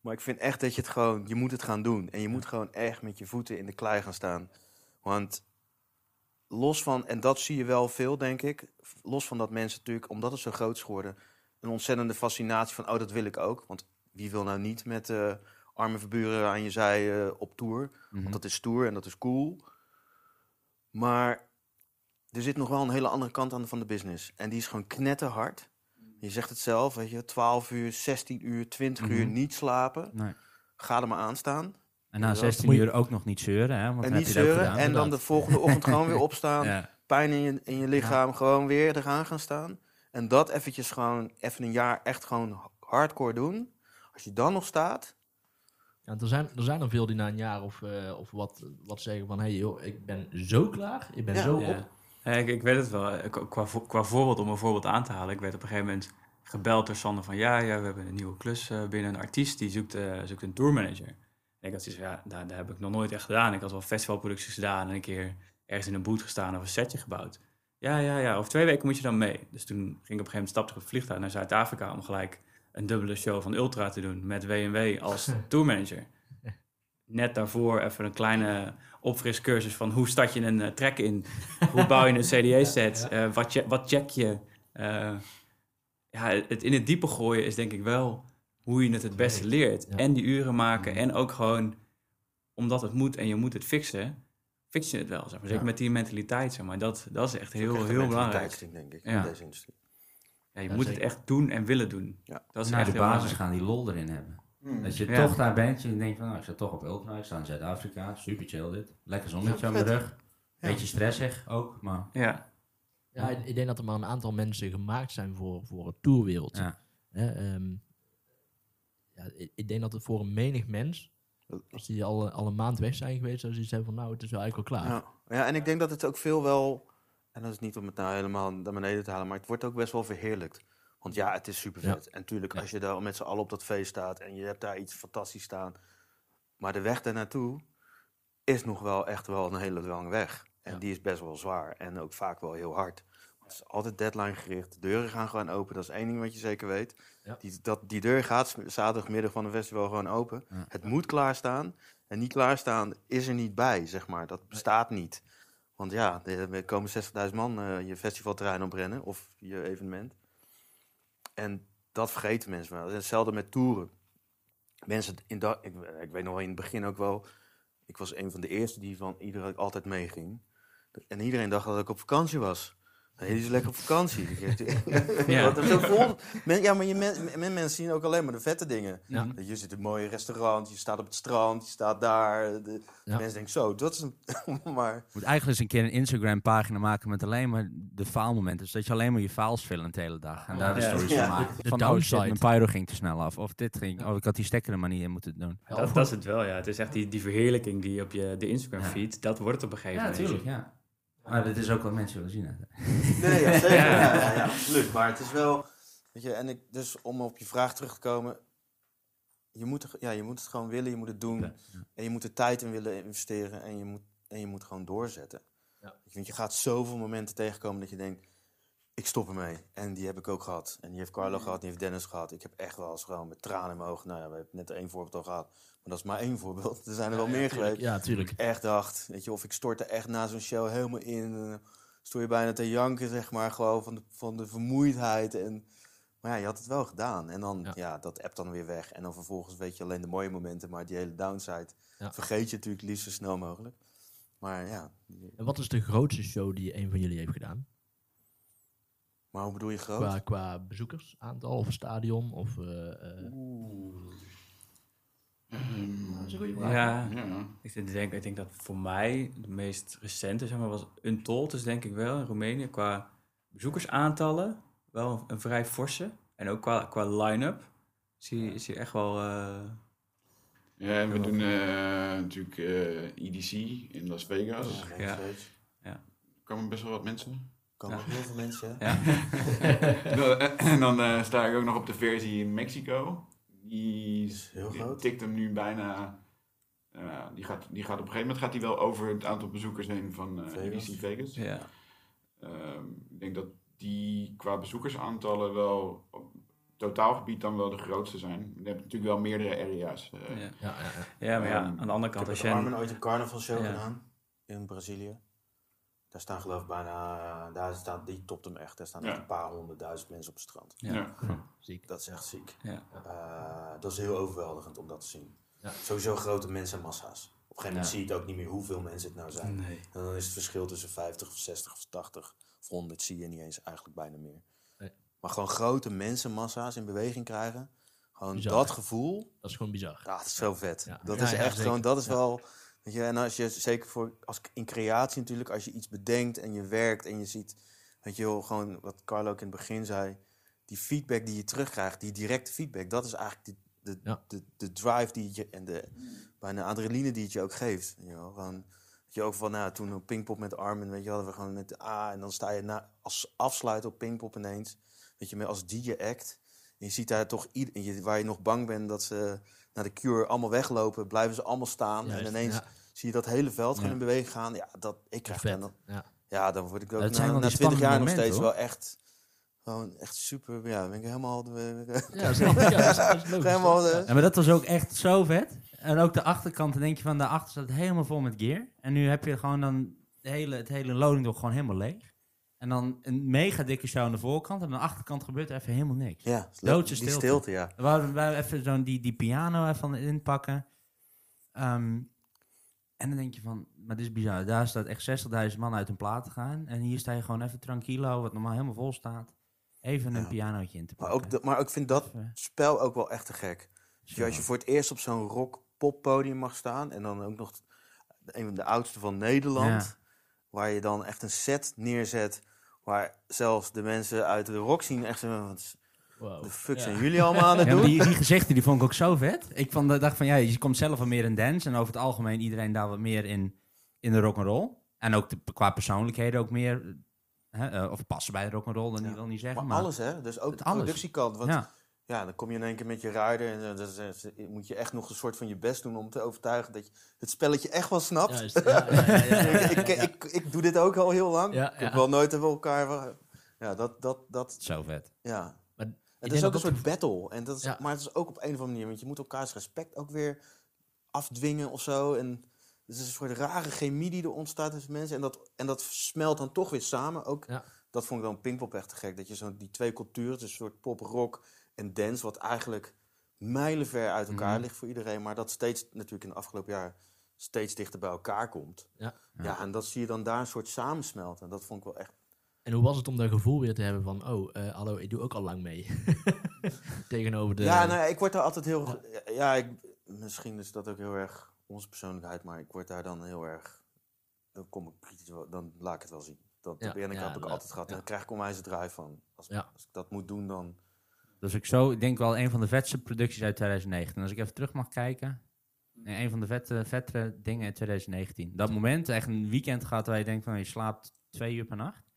Maar ik vind echt dat je het gewoon, je moet het gaan doen. En je moet gewoon echt met je voeten in de klei gaan staan. Want los van, en dat zie je wel veel denk ik, los van dat mensen natuurlijk, omdat het zo groot is geworden, een ontzettende fascinatie van, oh dat wil ik ook. Want wie wil nou niet met eh arme verburen aan je zij eh, op tour? Mhm. Want dat is stoer en dat is cool. Maar er zit nog wel een hele andere kant aan van de business. En die is gewoon knetterhard. Je zegt het zelf, weet je, 12 uur, 16 uur, 20 uur Mhm. niet slapen. Nee. Ga er maar aan staan. En na Ja, 16 moet je- uur ook nog niet zeuren, hè? Want en dan niet zeuren. gedaan. En dan de volgende ochtend gewoon weer opstaan. Ja. Pijn in je, in je lichaam, gewoon weer eraan gaan staan. En dat eventjes gewoon, even een jaar echt gewoon hardcore doen. Als je dan nog staat, Ja, er, zijn, er zijn er veel die na een jaar of, eh, of wat, wat zeggen van... hé hey, joh, ik ben zo klaar, ik ben Ja. zo Ja. op. Ik, ik weet het wel. Eh, Qua, qua, vo- qua voorbeeld, om een voorbeeld aan te halen. Ik werd op een gegeven moment gebeld door Sander van... Ja, ja we hebben een nieuwe klus eh, binnen een artiest. Die zoekt, eh, zoekt een tourmanager. En ik had zoiets van, ja, daar, daar heb ik nog nooit echt gedaan. Ik had wel festivalproducties gedaan en een keer ergens in een boot gestaan of een setje gebouwd. Ja, ja, ja. Over twee weken moet je dan mee. Dus toen ging ik op een gegeven moment stapte op het vliegtuig naar Zuid-Afrika... om gelijk een dubbele show van Ultra te doen met W&W als tourmanager. Net daarvoor even een kleine opfriscursus van hoe start je een eh, track in? Hoe bouw je een CDA-set? Eh, wat, wat check je? Eh, ja, het in het diepe gooien is denk ik wel hoe je het het beste leert. Ja. En die uren maken en ook gewoon omdat het moet en je moet het fixen, fix je het wel. Zeg maar. Zeker Ja. met die mentaliteit, zeg maar. Dat, dat is echt heel, echt een heel belangrijk. denk ik, Ja. in deze industrie. Ja, je Ja, moet zeker. het echt doen en willen doen. Ja. Dat is Naar echt de basis belangrijk. gaan, die lol erin hebben. Hmm. Dat je Ja. toch daar bent, je denkt van, nou, ik sta toch op Ultra, ik sta in Zuid-Afrika, super chill dit. Lekker zonnetje aan mijn rug. Beetje stressig ook, maar Ja, Ja, ik, denk dat er maar een aantal mensen gemaakt zijn voor, voor het tourwereldje. ja. Hè, ehm, ja, ik, ik denk dat het voor een menig mens, als die al, al een maand weg zijn geweest, zou ze iets hebben van nou, het is wel eigenlijk wel klaar. Ja. ja, en ik denk dat het ook veel wel, en dat is niet om het nou helemaal naar beneden te halen, maar het wordt ook best wel verheerlijkt. Want ja, het is super vet. En natuurlijk, Ja. als je daar met z'n allen op dat feest staat en je hebt daar iets fantastisch staan, maar de weg daar naartoe is nog wel echt wel een hele lange weg. En Ja. die is best wel zwaar en ook vaak wel heel hard. Het is altijd deadline gericht. De deuren gaan gewoon open. Dat is één ding wat je zeker weet. Ja. Die, dat, die deur gaat zaterdagmiddag van een festival gewoon open. Het moet klaarstaan. En niet klaarstaan is er niet bij, zeg maar. Dat bestaat niet. Want ja, er er komen 60.000 man eh, je festivalterrein oprennen of je evenement. En dat vergeten mensen wel. Hetzelfde met toeren. Mensen, in dat, ik, ik weet nog in het begin ook wel, ik was een van de eerste die van iedereen altijd meeging. En iedereen dacht dat ik op vakantie was. Die is lekker op vakantie. Ja. Wat er zo vol. Men, ja, maar je men, men- mensen zien ook alleen maar de vette dingen. Ja. Dat Je zit in een mooie restaurant, je staat op het strand, je staat daar. De, Ja. Mensen denken zo, dat is een. maar moet eigenlijk eens een keer een Instagram-pagina maken met alleen maar de faalmomenten. Dus dat je alleen maar je faals filmt de hele dag. En daar de Ja. stories Ja. van maakt. De Van, oh shit, mijn pyro ging te snel af. Of dit ging, oh ik had die stekker er maar niet in moeten doen. Dat, dat is het wel, ja. Het is echt die, die verheerlijking die op je, de Instagram Ja. feed, dat wordt op een gegeven Ja, moment. natuurlijk, ja. Maar dit is ook wat mensen willen zien. hè. Nee, ja, zeker. Ja. Ja. Absoluut. Maar het is wel. Weet je, en ik, dus om op je vraag terug te komen. Je moet, er- ja, je moet het gewoon willen, je moet het doen. Ja, En je moet er tijd in willen investeren en je moet, en je moet gewoon doorzetten. Ja. Ik vind, je gaat zoveel momenten tegenkomen dat je denkt, ik stop ermee. En die heb ik ook gehad. En die heeft Carlo gehad, die heeft Dennis gehad. Ik heb echt wel eens gewoon met tranen in mijn ogen, nou ja, we hebben net één voorbeeld al gehad. Maar dat is maar één voorbeeld. Er zijn er wel meer geweest. Ja, tuurlijk. echt dacht, weet je, of ik stortte echt na zo'n show helemaal in. stoor je bijna te janken, zeg maar, gewoon van de, van de vermoeidheid. En, maar ja, je had het wel gedaan. En dan, Ja. dat app dan weer weg. En dan vervolgens weet je alleen de mooie momenten, maar die hele downside vergeet je natuurlijk liefst zo snel mogelijk. Maar ja, En wat is de grootste show die een van jullie heeft gedaan? Maar hoe bedoel je groot? Qua, qua bezoekersaantal of stadion? Of, eh, eh, dat is een goede vraag. Ja, ja. ik denken, ik denk dat voor mij de meest recente zeg maar, was Untold, dus denk ik wel in Roemenië. Qua bezoekersaantallen wel een vrij forse. En ook qua, qua line-up zie, zie je echt wel... eh, Ja, en we doen eh, natuurlijk eh, EDC in Las Vegas. Ja, Ja. Er komen best wel wat mensen. Komen Ja. nog heel veel mensen. ja. En dan eh, sta ik ook nog op de versie in Mexico. Die, is heel die groot. tikt hem nu bijna. eh, die, gaat, die gaat op een gegeven moment gaat die wel over het aantal bezoekers heen van eh Vegas. Vegas. ja. Ehm, ik denk dat die qua bezoekersaantallen wel op totaalgebied dan wel de grootste zijn. Je hebt natuurlijk wel meerdere area's. eh. Ja. Ja, ja, ja. ja, maar ja, Ehm, aan de andere Ik kant, heb als je... Ooit een carnavalshow Ja. gedaan in Brazilië. Daar staan geloof ik bijna, eh, daar staat, die topt hem echt. Daar staan Ja. echt een paar honderdduizend mensen op het strand. Ja. Ja. Ziek. Dat is echt ziek. Ja. Eh, dat is heel overweldigend om dat te zien. Ja. Sowieso grote mensenmassa's. Op een gegeven moment Ja. zie je het ook niet meer hoeveel mensen het nou zijn. Nee. En dan is het verschil tussen 50 of 60 of 80 of 100 zie je niet eens eigenlijk bijna meer. Nee. Maar gewoon grote mensenmassa's in beweging krijgen. Gewoon Bizar. dat gevoel. Dat is gewoon bizar. Ja, het is zo vet. Ja. Dat Ja, is ja, echt gewoon, dat is Ja. wel. Weet je, en als je zeker voor als in creatie natuurlijk, als je iets bedenkt en je werkt en je ziet, weet je wel, gewoon wat Carlo ook in het begin zei, die feedback die je terugkrijgt, die directe feedback, dat is eigenlijk de, Ja. de, de drive die je en de bijna adrenaline die het je ook geeft. Weet je wel, gewoon, weet je ook van, nou, toen op Pinkpop met Armin, weet je, hadden we gewoon met de A en dan sta je na, als afsluit op Pinkpop ineens, weet je, met als DJ act. En je ziet daar toch ieder, en je, waar je nog bang bent dat ze naar de cure allemaal weglopen, blijven ze allemaal staan. Juist, en ineens ja. Zie je dat hele veld gewoon Ja. in beweging gaan. Ja, dat, ik krijg dan, Ja. ja, dan word ik ook Het na, na die 20 jaar nog steeds wel echt, gewoon echt super, ja, ben ik helemaal, Ja, ik. Ja, dat is- dat is logisch. helemaal, eh, Ja, maar dat was ook echt zo vet. En ook de achterkant, dan denk je van, daarachter staat het helemaal vol met gear. En nu heb je gewoon dan de hele, het hele loading door gewoon helemaal leeg. En dan een mega dikke show aan de voorkant. En aan de achterkant gebeurt er even helemaal niks. ja, Doodse die stilte. stilte, ja. We wouden wij even zo'n die, die piano even inpakken. Ehm, en dan denk je van, maar dit is bizar. Daar staat echt 60.000 man uit een plaat te gaan. En hier sta je gewoon even tranquilo, wat normaal helemaal vol staat. Even een Ja. pianootje in te Maar pakken. ook, de- maar ik vind dat Even- spel ook wel echt te gek. Dus als je voor het eerst op zo'n rock-pop podium mag staan en dan ook nog een van de oudste van Nederland, Ja. waar je dan echt een set neerzet waar zelfs de mensen uit de rock zien echt zo, Wow. de fuck Ja. zijn jullie allemaal aan het doen? die, die gezichten die vond ik ook zo vet. Ik vond, dacht van ja, je komt zelf wel meer in dance. En over het algemeen iedereen daar wat meer in, in de rock'n'roll. En ook de, qua persoonlijkheden ook meer. Hè, eh, of passen bij de rock'n'roll, dan Ja. niet wil niet zeggen. Maar Maar, alles hè, dus ook de alles. productiekant. Want ja. ja, dan kom je in één keer met je rider en eh, dan moet je echt nog een soort van je best doen om te overtuigen dat je het spelletje echt wel snapt. Juist, ja, ja, ja, ja, ja. ik, ik, ik, ik doe dit ook al heel lang. Ja, ik heb wel nooit hebben we elkaar. wel- Ja, dat, dat, dat, zo vet. ja. Het is ook een soort battle. En dat is, Ja. Maar het is ook op een of andere manier, want je moet elkaars respect ook weer afdwingen of zo. En het is een soort rare chemie die er ontstaat tussen mensen. En dat, en dat smelt dan toch weer samen. Ook, Ja. Dat vond ik dan Pinkpop echt te gek. Dat je zo die twee culturen, dus een soort pop-rock en dance, wat eigenlijk mijlenver uit elkaar Mhm. ligt voor iedereen, maar dat steeds natuurlijk in de afgelopen jaar steeds dichter bij elkaar komt. Ja. Ja, en dat zie je dan daar een soort samensmelten. En dat vond ik wel echt. En hoe was het om dat gevoel weer te hebben van, oh, eh, hallo, ik doe ook al lang mee. Tegenover de... Ja, nou, ik word daar altijd heel. Ja, ik, misschien is dat ook heel erg onze persoonlijkheid, maar ik word daar dan heel erg. Dan kom ik kritisch, dan laat ik het wel zien. Dat Ja, ik ja, heb ik altijd gehad. En ja. dan krijg ik onwijs een draai van. Als, Ja. als ik dat moet doen, dan. Dus ik zo, ik denk wel een van de vetste producties uit 2019. En als ik even terug mag kijken. eh, Een van de vette, vettere dingen in 2019. Dat moment, echt een weekend gehad waar je denkt van je slaapt twee uur per nacht.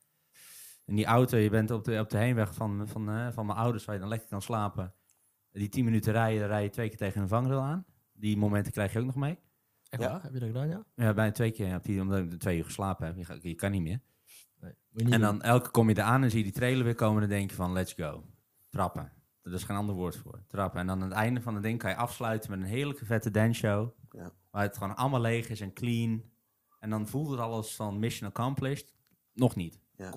In die auto, je bent op de, op de heenweg van, van, eh, van mijn ouders waar je dan lekker kan slapen. Die tien minuten rijden, dan rij je twee keer tegen een vangrail aan. Die momenten krijg je ook nog mee. Echt Ja. waar? Heb je dat gedaan, ja? Ja, bijna twee keer, die, omdat ik twee uur geslapen heb. Je, kan niet meer. Nee. Niet En doen. dan elke kom je eraan en zie je die trailer weer komen. Dan denk je van, let's go. Trappen. Er is geen ander woord voor. Trappen. En dan aan het einde van het ding kan je afsluiten met een heerlijke vette danceshow. Ja. Waar het gewoon allemaal leeg is en clean. En dan voelt het alles van mission accomplished. Nog niet. Ja,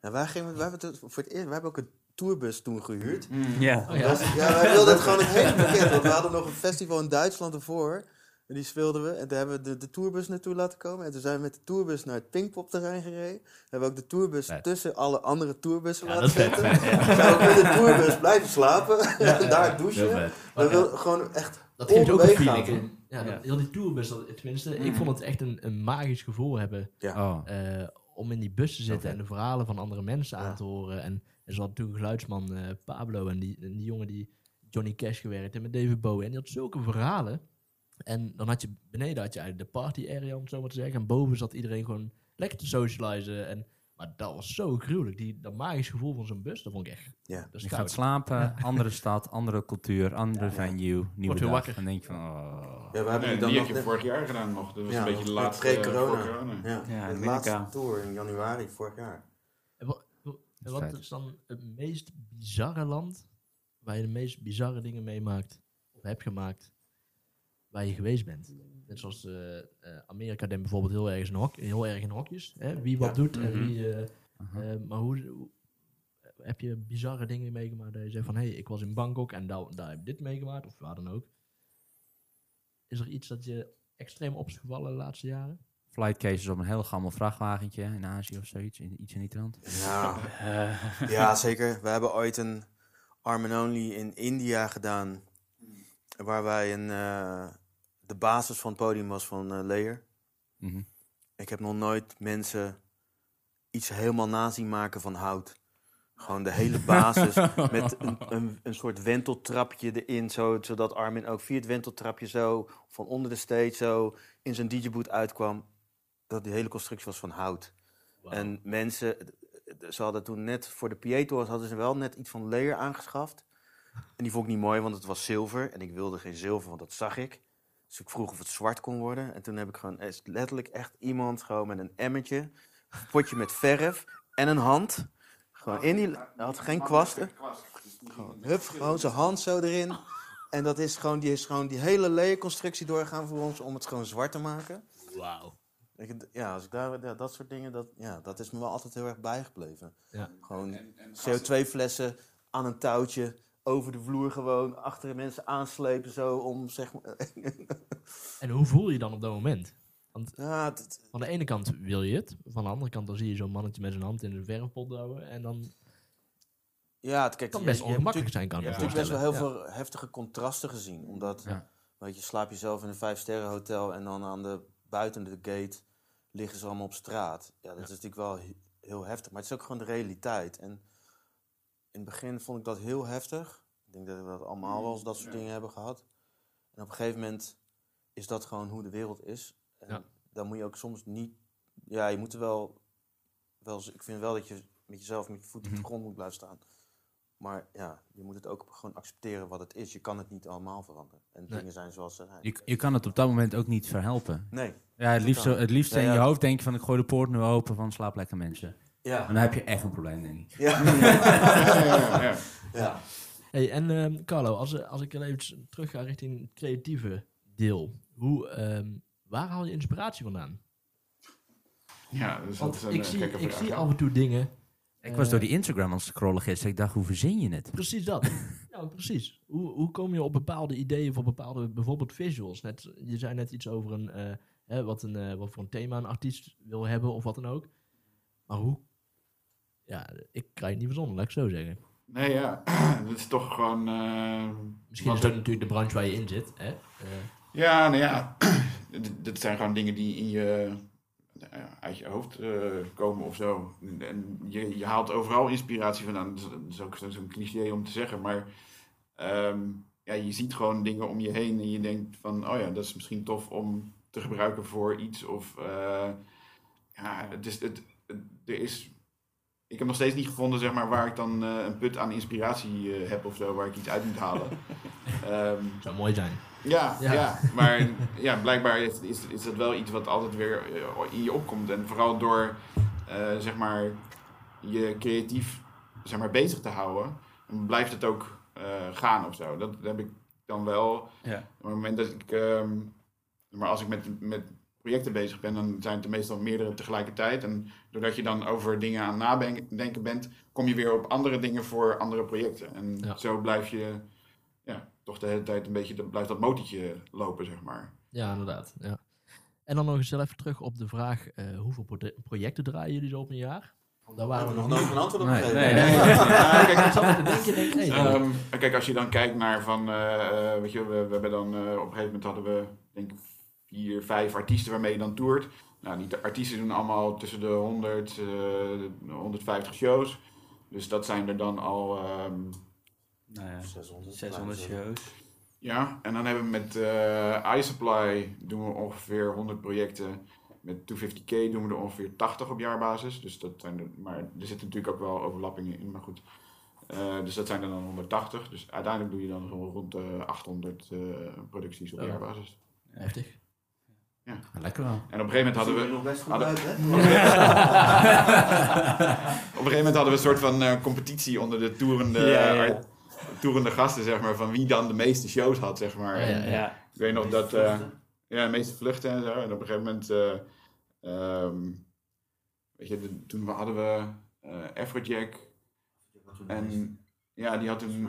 wij, gingen, wij, hebben het voor het eerst, wij hebben ook een tourbus toen gehuurd. Ja. Oh ja. Ja, wij wilden het gewoon het hele pakket. Want we hadden nog een festival in Duitsland ervoor. En die speelden we. En daar hebben we de, de tourbus naartoe laten komen. En toen zijn we met de tourbus naar het Pinkpop-terrein gereden. Hebben we ook de tourbus tussen alle andere tourbussen Ja, laten is vet, zetten. Zijn we met de tourbus blijven slapen. en daar douchen. We Ja. wilden gewoon echt Dat geeft ook een feeling. Ja, dat, Ja. heel die tourbus, dat, tenminste, ik Mhm. vond het echt een, een magisch gevoel hebben Oh. eh, om in die bus te zitten en de verhalen van andere mensen aan te horen. En er zat natuurlijk geluidsman eh, Pablo en die, en die jongen die Johnny Cash gewerkt en met David Bowie. En die had zulke verhalen. En dan had je beneden had je eigenlijk de party area, om het zo maar te zeggen. En boven zat iedereen gewoon lekker te socializen. En, maar dat was zo gruwelijk. Die, dat magisch gevoel van zo'n bus, dat vond ik echt... Ja. Dat Je gaat slapen, andere stad, andere cultuur, andere Ja. venue, nieuwe dag. wakker. En denk je van, oh. Ja, we hebben Nee, die dan die nog heb je net- vorig jaar gedaan nog. Dat was Ja, een beetje de laatste eh, pre-corona. voor corona. Ja, Ja, de laatste tour in januari vorig jaar. En wat, en wat Vet. is dan het meest bizarre land waar je de meest bizarre dingen meemaakt of hebt gemaakt waar je geweest bent? Net zoals eh, eh, Amerika denkt bijvoorbeeld heel erg in, hok, heel erg in hokjes. Hè? Wie wat Ja. doet en Mhm. wie... eh, eh, maar hoe, hoe- heb je bizarre dingen meegemaakt dat je zegt van... Hé, hey, ik was in Bangkok en daar, daar heb ik dit meegemaakt of waar dan ook. Is er iets dat je extreem op is gevallen de laatste jaren? Flight cases op een heel gammel vrachtwagentje in Azië of zoiets. in- Iets in die trant. Ja, Eh, ja, zeker. We hebben ooit een Arm Only in India gedaan. Waar wij een, eh, de basis van het podium was van eh Layer. Mhm. Ik heb nog nooit mensen iets helemaal na zien maken van hout. Gewoon de hele basis met een, een, een soort wenteltrapje erin, zo, zodat Armin ook via het wenteltrapje zo van onder de stage zo in zijn DJ-boot uitkwam. Dat die hele constructie was van hout. En mensen, ze hadden toen net voor de Pieto's hadden ze wel net iets van layer aangeschaft. En die vond ik niet mooi, want het was zilver. En ik wilde geen zilver, want dat zag ik. Dus ik vroeg of het zwart kon worden. En toen heb ik gewoon is letterlijk echt iemand gewoon met een emmertje, een potje met verf en een hand. Gewoon in die, hij had geen kwasten. Gewoon, hup, gewoon zijn hand zo erin. En dat is gewoon, die is gewoon die hele layerconstructie doorgaan voor ons om het gewoon zwart te maken. Wauw. Ik, ja, als ik daar, ja, dat soort dingen, dat, ja, dat is me wel altijd heel erg bijgebleven. Ja. Gewoon En- en CO2-flessen aan een touwtje over de vloer gewoon achter de mensen aanslepen zo om zeg maar... En hoe voel je dan op dat moment? ja, het- het- Van de ene kant wil je het, van de andere kant dan zie je zo'n mannetje met zijn hand in een verfpot houden en dan ja, het, kijk, kan best je ongemakkelijk zijn, kan ik ja, Ik heb best wel heel veel heftige contrasten gezien. Omdat, Ja. weet je, slaap je zelf in een vijfsterren hotel en dan aan de, buiten de gate liggen ze allemaal op straat. Ja, dat Ja. is natuurlijk wel he- heel heftig. Maar het is ook gewoon de realiteit. En in het begin vond ik dat heel heftig. Ik denk dat we dat allemaal wel eens dat soort Ja. dingen hebben gehad. En op een gegeven moment is dat gewoon hoe de wereld is. En Ja. dan moet je ook soms niet... Ja, je moet er wel, wel... Ik vind wel dat je met jezelf met je voeten op Mhm. de grond moet blijven staan. Maar ja, je moet het ook gewoon accepteren wat het is. Je kan het niet allemaal veranderen. En Nee. dingen zijn zoals ze zijn. Je, je kan het op dat moment ook niet verhelpen. Nee. Ja, het liefst, het liefst Ja, in je hoofd denk je van ik gooi de poort nu open van slaap lekker mensen. Ja. En dan heb je echt een probleem, denk ik. Ja. Ja, ja. Hey, en ehm, Carlo, als, als ik er even terug ga richting het creatieve deel, hoe, ehm, waar haal je inspiratie vandaan? Ja, dus dat is een ik eh, zie, gekke ik zie ja. af en toe dingen Ik was Eh, door die Instagram aan het scrollen gisteren. Ik dacht, hoe verzin je het? Precies dat. ja, precies. Hoe, hoe kom je op bepaalde ideeën voor bepaalde, bijvoorbeeld visuals? Net, je zei net iets over een, eh, hè, wat, een, eh, wat voor een thema een artiest wil hebben of wat dan ook. Maar hoe? Ja, ik krijg het niet verzonnen, laat ik zo zeggen. Nee, ja. dat is toch gewoon... eh, Misschien is dat natuurlijk de branche waar je in zit. Hè? Eh, Ja, nou ja, dit zijn gewoon dingen die in je, nou uit je hoofd eh, komen of zo. En je, je haalt overal inspiratie vandaan. Dat is, dat ook zo- zo'n cliché om te zeggen, maar ehm, ja, je ziet gewoon dingen om je heen en je denkt van, oh ja, dat is misschien tof om te gebruiken voor iets. Of ja, het is, het, het- er is, ik heb nog steeds niet gevonden zeg maar, waar ik dan eh, een put aan inspiratie eh, heb of zo, waar ik iets uit moet halen. Ehm, zou mooi zijn. ja, Ja. ja. maar ja, blijkbaar is, is, is dat wel iets wat altijd weer eh, in je opkomt. En vooral door eh, zeg maar, je creatief zeg maar, bezig te houden, dan blijft het ook eh, gaan of zo. Dat, heb ik dan wel. Ja. Op het moment dat ik, ehm, maar als ik met, met projecten bezig ben, dan zijn het er meestal meerdere tegelijkertijd. En doordat je dan over dingen aan nadenken bent, kom je weer op andere dingen voor andere projecten. En Ja. zo blijf je ja, toch de hele tijd een beetje, dat- blijft dat motortje lopen, zeg maar. Ja, inderdaad. Ja. En dan nog eens even terug op de vraag, eh, hoeveel pro- projecten draaien jullie zo op een jaar? Want daar waren we nog nooit een antwoord op Nee, gegeven. nee, Nee, nee. ja, kijk, Ik zat te denken, denk, hey, Ehm, kijk, als je dan kijkt naar van, eh, eh, weet je, we, we hebben dan op een gegeven moment hadden we, denk ik, vier, vijf artiesten waarmee je dan toert. Nou, die artiesten doen allemaal tussen de 100, eh 150 shows. Dus dat zijn er dan al, ehm, Nou ja, 600. 600 shows. ja. En dan hebben we met eh iSupply doen we ongeveer 100 projecten. Met 250k doen we er ongeveer 80 op jaarbasis. Dus dat zijn er, maar er zitten natuurlijk ook wel overlappingen in, maar goed. Eh, dus dat zijn er dan 180. Dus uiteindelijk doe je dan zo rond de 800 eh, producties op Ja. jaarbasis. heftig. Lekker wel. En op een gegeven moment hadden we, nog best goed hadden- uit, hè? op een gegeven moment hadden we een soort van eh, competitie onder de toerende, Ja, ja, ja. art- toerende gasten, zeg maar. Van wie dan de meeste shows had, zeg maar. Ja, ja, En Ja, Ik weet nog dat... eh, Ja, de meeste vluchten en zo. En op een gegeven moment, eh, ehm, weet je, de- toen we- hadden we eh Afrojack en ja, die had toen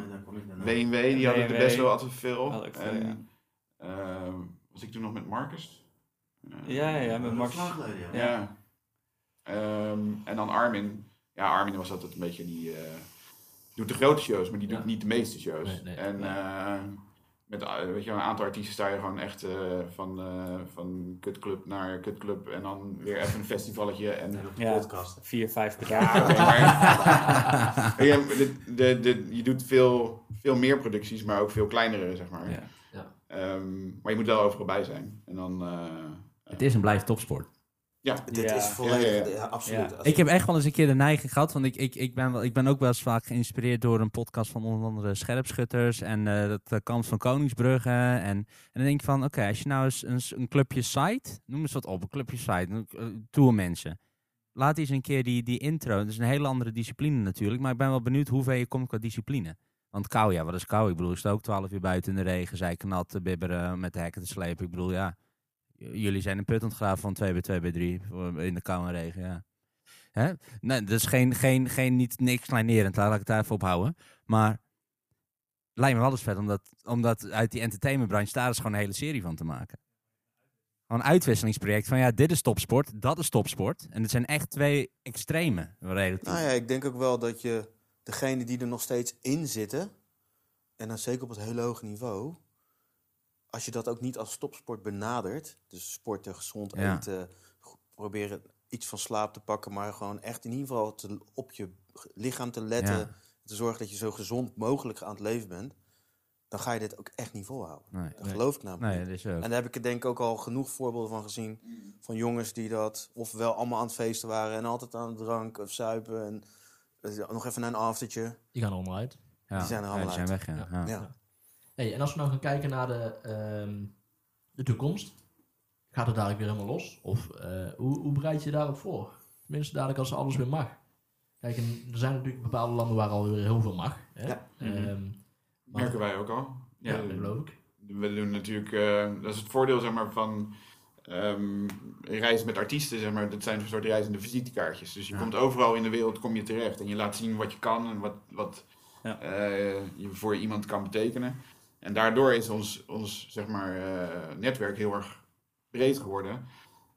WNW, die hadden er best wel altijd veel. Had veel, en ehm, was ik toen nog met Marcus? Ja, ja, met Max. Ja. Ja. Ehm, en dan Armin. Ja, Armin was altijd een beetje die... eh, doet de grote shows, maar die Ja. doet niet de meeste shows. Nee, nee, en nee. eh, met eh, weet je, een aantal artiesten sta je gewoon echt eh, van, eh van kutclub naar kutclub. En dan weer even een festivalletje. En, Ja. podcast. vier, vijf per dag. ja, oké, maar Weet je, de, de, de, je doet veel, veel meer producties, maar ook veel kleinere, zeg maar. Ja. Ehm, maar je moet wel overal bij zijn. En dan... eh, Het is en blijft topsport. ja, Dit Ja. is volledig, Ja, ja, ja, ja. absoluut. Ik heb echt wel eens een keer de neiging gehad, want ik, ik, ik, ben, wel, ik ben ook wel eens vaak geïnspireerd door een podcast van onder andere Scherpschutters en eh dat uh, Kans van Koningsbrugge. En, en dan denk ik van, oké, als je nou eens een, een clubje site, noem eens wat op, een clubje site, uh, tourmensen. Laat eens een keer die, die intro, dat is een hele andere discipline natuurlijk, maar ik ben wel benieuwd hoe ver je komt qua discipline. Want kou, ja, wat is kou? Ik bedoel, je staat ook 12 uur buiten in de regen, zij knat te bibberen, met de hekken te slepen. Ik bedoel, ja, jullie zijn een put ontgraven van 2 bij 2 bij 3 in de kou en regen, ja. Hè? Nee, dat is geen, geen, geen niet niks kleinerend, laat ik het daar even ophouden. Maar lijkt me wel eens vet om dat, om dat uit die entertainmentbranche daar eens gewoon een hele serie van te maken. Gewoon een uitwisselingsproject van ja, dit is topsport, dat is topsport. En het zijn echt twee extreme relatief. Nou ja, ik denk ook wel dat je degene die er nog steeds in zitten, en dan zeker op het hele hoge niveau, als je dat ook niet als topsport benadert, dus sporten, gezond Ja. eten, proberen iets van slaap te pakken, maar gewoon echt in ieder geval te, op je lichaam te letten, Ja. te zorgen dat je zo gezond mogelijk aan het leven bent, dan ga je dit ook echt niet volhouden. Nee, Dat nee. geloof ik namelijk nee, niet. En daar heb ik er denk ik ook al genoeg voorbeelden van gezien. Van jongens die dat ofwel allemaal aan het feesten waren en altijd aan het drank of zuipen. En eh, nog even naar een aftertje. Die gaan er onderuit. Ja, die zijn er ja, allemaal die zijn uit. weg, ja. Hey, en als we nou gaan kijken naar de, ehm, de toekomst, gaat het dadelijk weer helemaal los? Of eh, hoe, hoe bereid je je daarop voor? Tenminste, dadelijk als alles weer mag. Kijk, en er zijn natuurlijk bepaalde landen waar alweer heel veel mag. Hè? Ja. Ehm, maar- merken wij ook al. ja, dat geloof ik. We doen natuurlijk, eh, dat is het voordeel zeg maar, van ehm, reizen met artiesten, zeg maar, dat zijn een soort reizende visitekaartjes. Dus je Ja. komt overal in de wereld kom je terecht en je laat zien wat je kan en wat, wat Ja. eh, je voor iemand kan betekenen. En daardoor is ons, ons zeg maar, eh, netwerk heel erg breed geworden.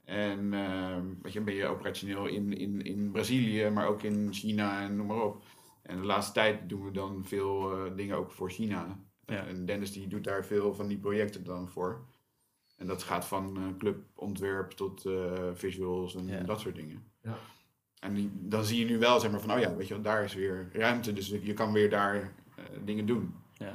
En ehm, weet je, ben je operationeel in, in, in Brazilië, maar ook in China en noem maar op. En de laatste tijd doen we dan veel eh, dingen ook voor China. Ja. En Dennis die doet daar veel van die projecten dan voor. En dat gaat van eh, clubontwerp tot eh, visuals en Ja. dat soort dingen. Ja. En die- dan zie je nu wel, zeg maar, van oh ja, weet je wel, daar is weer ruimte. Dus je kan weer daar eh, dingen doen. Ja.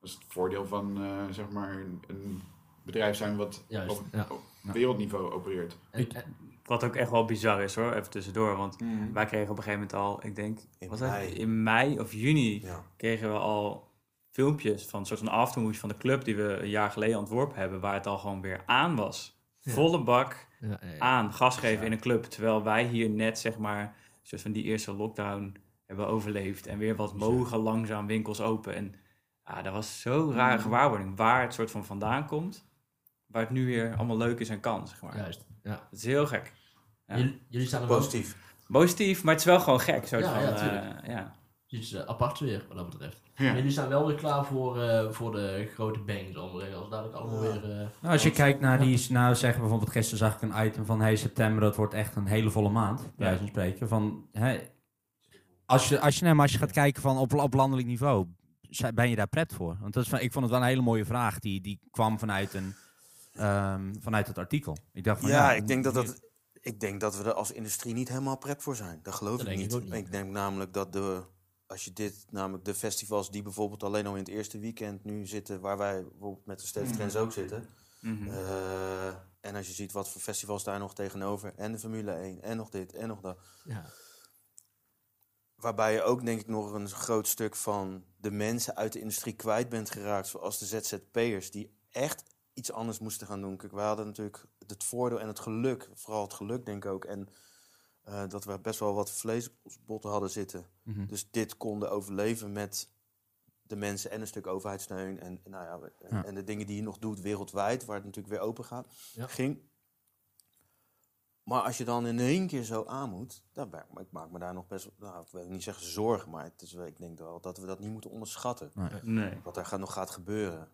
Dat is het voordeel van, eh, zeg maar, een- een bedrijf zijn wat Juist, op, ja. op wereldniveau opereert. En- en- Wat ook echt wel bizar is hoor, even tussendoor. Want wij kregen op een gegeven moment al, ik denk, In was dat mei. in mei of juni, Ja. kregen we al filmpjes van een soort van aftermovies van de club die we een jaar geleden ontworpen hebben, waar het al gewoon weer aan was. Ja. Volle bak ja, ja, ja. aan, gas geven Ja. in een club. Terwijl wij hier net, zeg maar, een soort van die eerste lockdown hebben overleefd. En weer wat mogen langzaam winkels open. En ja, dat was zo'n rare gewaarwording. Waar het soort van vandaan komt. Waar het nu weer allemaal leuk is en kan, zeg maar. Juist, ja. Het is heel gek. Ja. Jullie, jullie staan er wel Positief. Positief, maar het is wel gewoon gek. Soort Ja, van, ja, eh, ja. iets eh, aparts weer, wat dat betreft. Ja. Maar jullie staan wel weer klaar voor, eh, voor de grote bang. Als dadelijk allemaal Ja. weer... eh, Nou, als je kijkt naar die, nou zeggen bijvoorbeeld gisteren zag ik een item van hey september, dat wordt echt een hele volle maand, bij wijze van spreken. Van, hè, als, je, als, je, nee, maar als je gaat kijken van op, op landelijk niveau, ben je daar pret voor? Want dat is, van- ik vond het wel een hele mooie vraag, die, die kwam vanuit, een, ehm, vanuit het artikel. Ik dacht van, Ja, ik denk dat dat. Ik denk dat we er als industrie niet helemaal pret voor zijn. Dat geloof Dat ik niet. ik ook niet. Ik denk namelijk dat de. Als je dit, namelijk de festivals die bijvoorbeeld alleen al in het eerste weekend nu zitten, waar wij bijvoorbeeld met de State Trends ook zitten. Mhm. eh, en als je ziet wat voor festivals daar nog tegenover. En de Formule 1, en nog dit, en nog dat. ja. Waarbij je ook denk ik nog een groot stuk van de mensen uit de industrie kwijt bent geraakt. Zoals de ZZP'ers die echt iets anders moesten gaan doen. Kijk, we hadden natuurlijk het voordeel en het geluk. Vooral het geluk denk ik ook. En eh, dat we best wel wat vlees op onze botten hadden zitten. Mhm. Dus dit konden overleven met de mensen en een stuk overheidssteun. En, nou ja, en de dingen die je nog doet wereldwijd, waar het natuurlijk weer open gaat, Ja. ging. Maar als je dan in één keer zo aan moet, dan ben, ik maak me daar nog best, nou, ik wil niet zeggen zorgen, maar het is, wel- ik denk wel dat we dat niet moeten onderschatten. Nee. Wat er gaat, nog gaat gebeuren.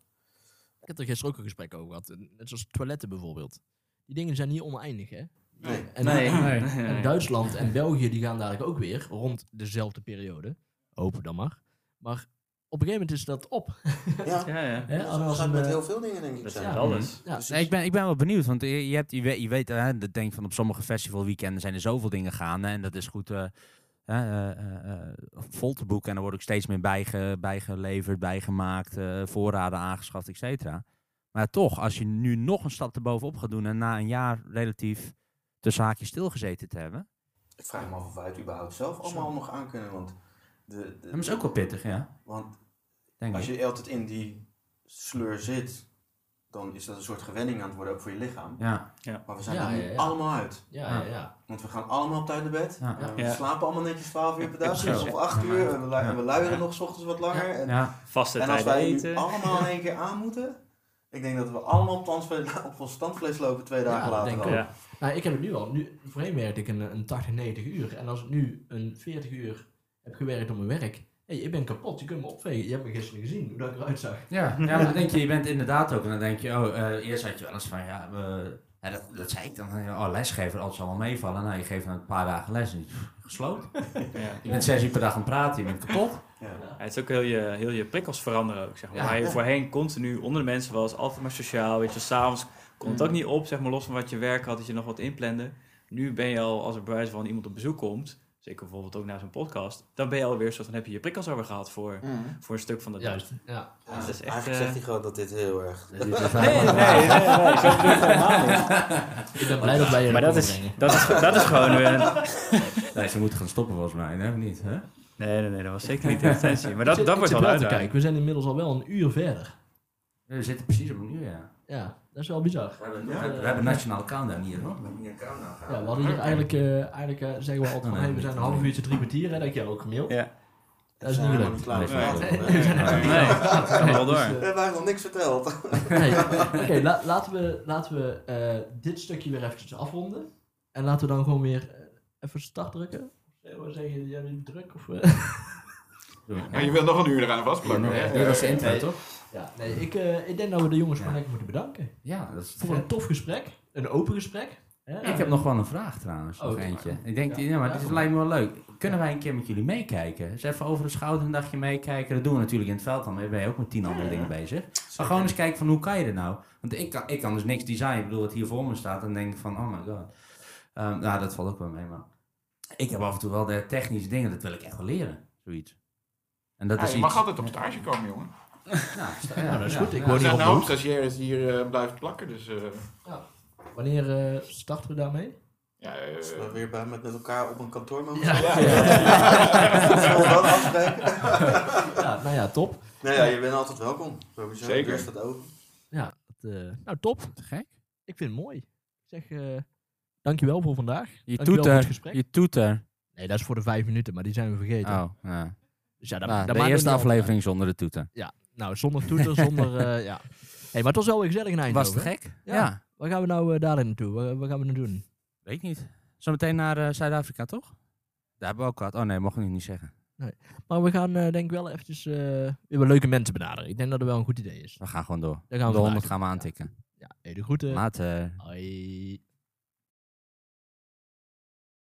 Ik heb er gisteren ook een gesprek over gehad. Net zoals toiletten bijvoorbeeld. Die dingen zijn niet oneindig, hè? Nee. En, Nee. en- Nee. en Duitsland en België die gaan dadelijk ook weer rond dezelfde periode. Hopen dan maar. Maar op een gegeven moment is dat op. Ja, Ja, ja. Hè? dat gaat met eh, heel veel dingen denk ik Dat zijn. is Ja. alles. Ja, ik, ben, ik ben wel benieuwd, want je, je, hebt, je weet, je weet hè, dat denk van op sommige festivalweekenden zijn er zoveel dingen gaande en dat is goed eh, eh, eh, eh, vol te boeken en er wordt ook steeds meer bijge, bijgeleverd, bijgemaakt, eh, voorraden aangeschaft, et cetera. Maar toch, als je nu nog een stap erbovenop gaat doen en na een jaar relatief tussen haakjes stilgezeten te hebben, Ik vraag me af of wij het überhaupt zelf allemaal nog aan kunnen, want... De, de, dat is ook wel pittig, ja. Want Denk Als ik. je altijd in die sleur zit, dan is dat een soort gewenning aan het worden ook voor je lichaam. Ja, Maar we zijn Ja, er nu ja, ja. allemaal uit. ja, ja, ja. Want we gaan allemaal op tijd naar bed. ja. We Ja. slapen allemaal netjes 12 uur per dag, of 8 uur. En we, lu- Ja. en we luieren Ja. nog s ochtends wat langer. En, ja. Vaste en als wij nu eten. allemaal in één keer aan moeten, ik denk dat we allemaal op, ons tandvlees lopen twee Ja, dagen later. denk ik. Ja. Nou, ik heb het nu al. Nu, voorheen werkte ik een, een 80, 90 uur. En als ik nu een 40 uur heb gewerkt op mijn werk. Hé, ik ben kapot. Je kunt me opvegen. Je hebt me gisteren gezien hoe dat ik eruit zag. Ja, ja, maar dan denk je, je bent inderdaad ook, en dan denk je, oh, eh, eerst had je wel eens van, ja, dat, dat zei ik dan, oh, lesgever, alles zal wel meevallen. Nou, je geeft dan een paar dagen les en je gesloten. Ja. Je bent zes uur per dag aan het praten, je bent kapot. Ja. Ja, het is ook heel je, heel je prikkels veranderen ook, zeg maar. Ja, Waar je ja. voorheen continu onder de mensen was, altijd maar sociaal, weet je, s'avonds kon het ook niet op, zeg maar, los van wat je werk had, dat je nog wat inplande. Nu ben je al, als er bij wijze van iemand op bezoek komt, zeker bijvoorbeeld ook naar zo'n podcast, dan ben je alweer soort van, heb je je prikkels over gehad voor, Mhm. voor een stuk van de dag. Juist, ja. Dat is echt, Eigenlijk eh, zegt hij gewoon dat dit heel erg... Nee, nee, nee, nee, zo bedoel ik helemaal niet. Ik ben blij dat wij je Maar dat is, dat, is, dat is gewoon weer een... Nee, ze moeten gaan stoppen volgens mij, hè? Niet, hè? Nee, nee, nee, dat was zeker niet de intentie. Maar dat, dat wordt wel uit. kijken. We zijn inmiddels al wel een uur verder. We zitten precies op een uur, ja. Ja, dat is wel bizar. We hebben, Ja. we hebben, we hebben nationale countdown hier, hoor. We hebben hier een countdown Ja, we hadden hier eigenlijk, eh, eigenlijk eh, zeggen we altijd van, hey, we zijn een half uurtje, drie kwartier. Hè, dat heb jij ook gemaild. Ja. Dat is niet Ja, gelukt. Nee. dat. We hebben eigenlijk nog niks verteld. Nee. Oké, la- laten we, laten we eh, dit stukje weer eventjes afronden. En laten we dan gewoon weer eh, even start drukken. Zullen we zeggen, jij bent druk? Of, eh? Maar je wilt nog een uur eraan vastplakken. Ja, hè? Dit was de intro, toch? Ja, nee, ik, eh, ik denk dat we de jongens gewoon lekker moeten bedanken. Ja, dat is Voor een tof gesprek. Een open gesprek. Ja. Ik heb nog wel een vraag trouwens, nog Oh, doe eentje. maar. Ik denk, Ja. ja, maar dit doe lijkt me wel leuk. Kunnen wij een keer met jullie meekijken? Dus even over de schouder een dagje meekijken. Dat doen we natuurlijk in het veld dan. maar ben je ook met tien andere dingen bezig. Maar gewoon eens kijken van hoe kan je er nou? Want ik kan, ik kan dus niks designen. Ik bedoel, wat hier voor me staat. En denk ik van, oh my god. Ehm, nou, dat valt ook wel mee. Maar ik heb af en toe wel de technische dingen. Dat wil ik echt wel leren. Zoiets. En dat is je iets... mag altijd op stage komen, jongen. Nou, sta- Nou, dat is goed. Ik Er de hoop hoek. stagiaires die hier eh, blijven plakken, dus... eh, Wanneer eh, starten we daarmee? ja, we weer bij, met, met elkaar op een kantoor mogen Ja. we dat afspreken? ja, nou ja, top. Nee, ja, je bent altijd welkom. Sowieso. Zeker. De deur staat open. Ja, dat, eh, nou top. Te gek. Ik vind het mooi. Ik zeg, eh dankjewel voor vandaag. Je toeter. Je toeter. Nee, dat is voor de vijf minuten, maar die zijn we vergeten. Oh, ja. Dus ja, dat, Nou, de eerste niet aflevering zonder de toeter. uit. Nou, zonder toeter, zonder... eh, ja. hey, maar het was wel weer gezellig in Eindhoven. Was het hè? gek? Ja. ja. Waar gaan we nou eh, daarin naartoe? Wat, wat gaan we nou doen? Weet ik niet. Zometeen naar eh, Zuid-Afrika, toch? Daar hebben we ook gehad. Oh nee, mocht ik niet zeggen. Maar we gaan eh, denk ik wel eventjes eh, weer wat leuke mensen benaderen. Ik denk dat dat wel een goed idee is. We gaan gewoon door. Daar gaan we de vandaag 100 gaan we aantikken. Ja, hey, de groeten. Later. Hoi.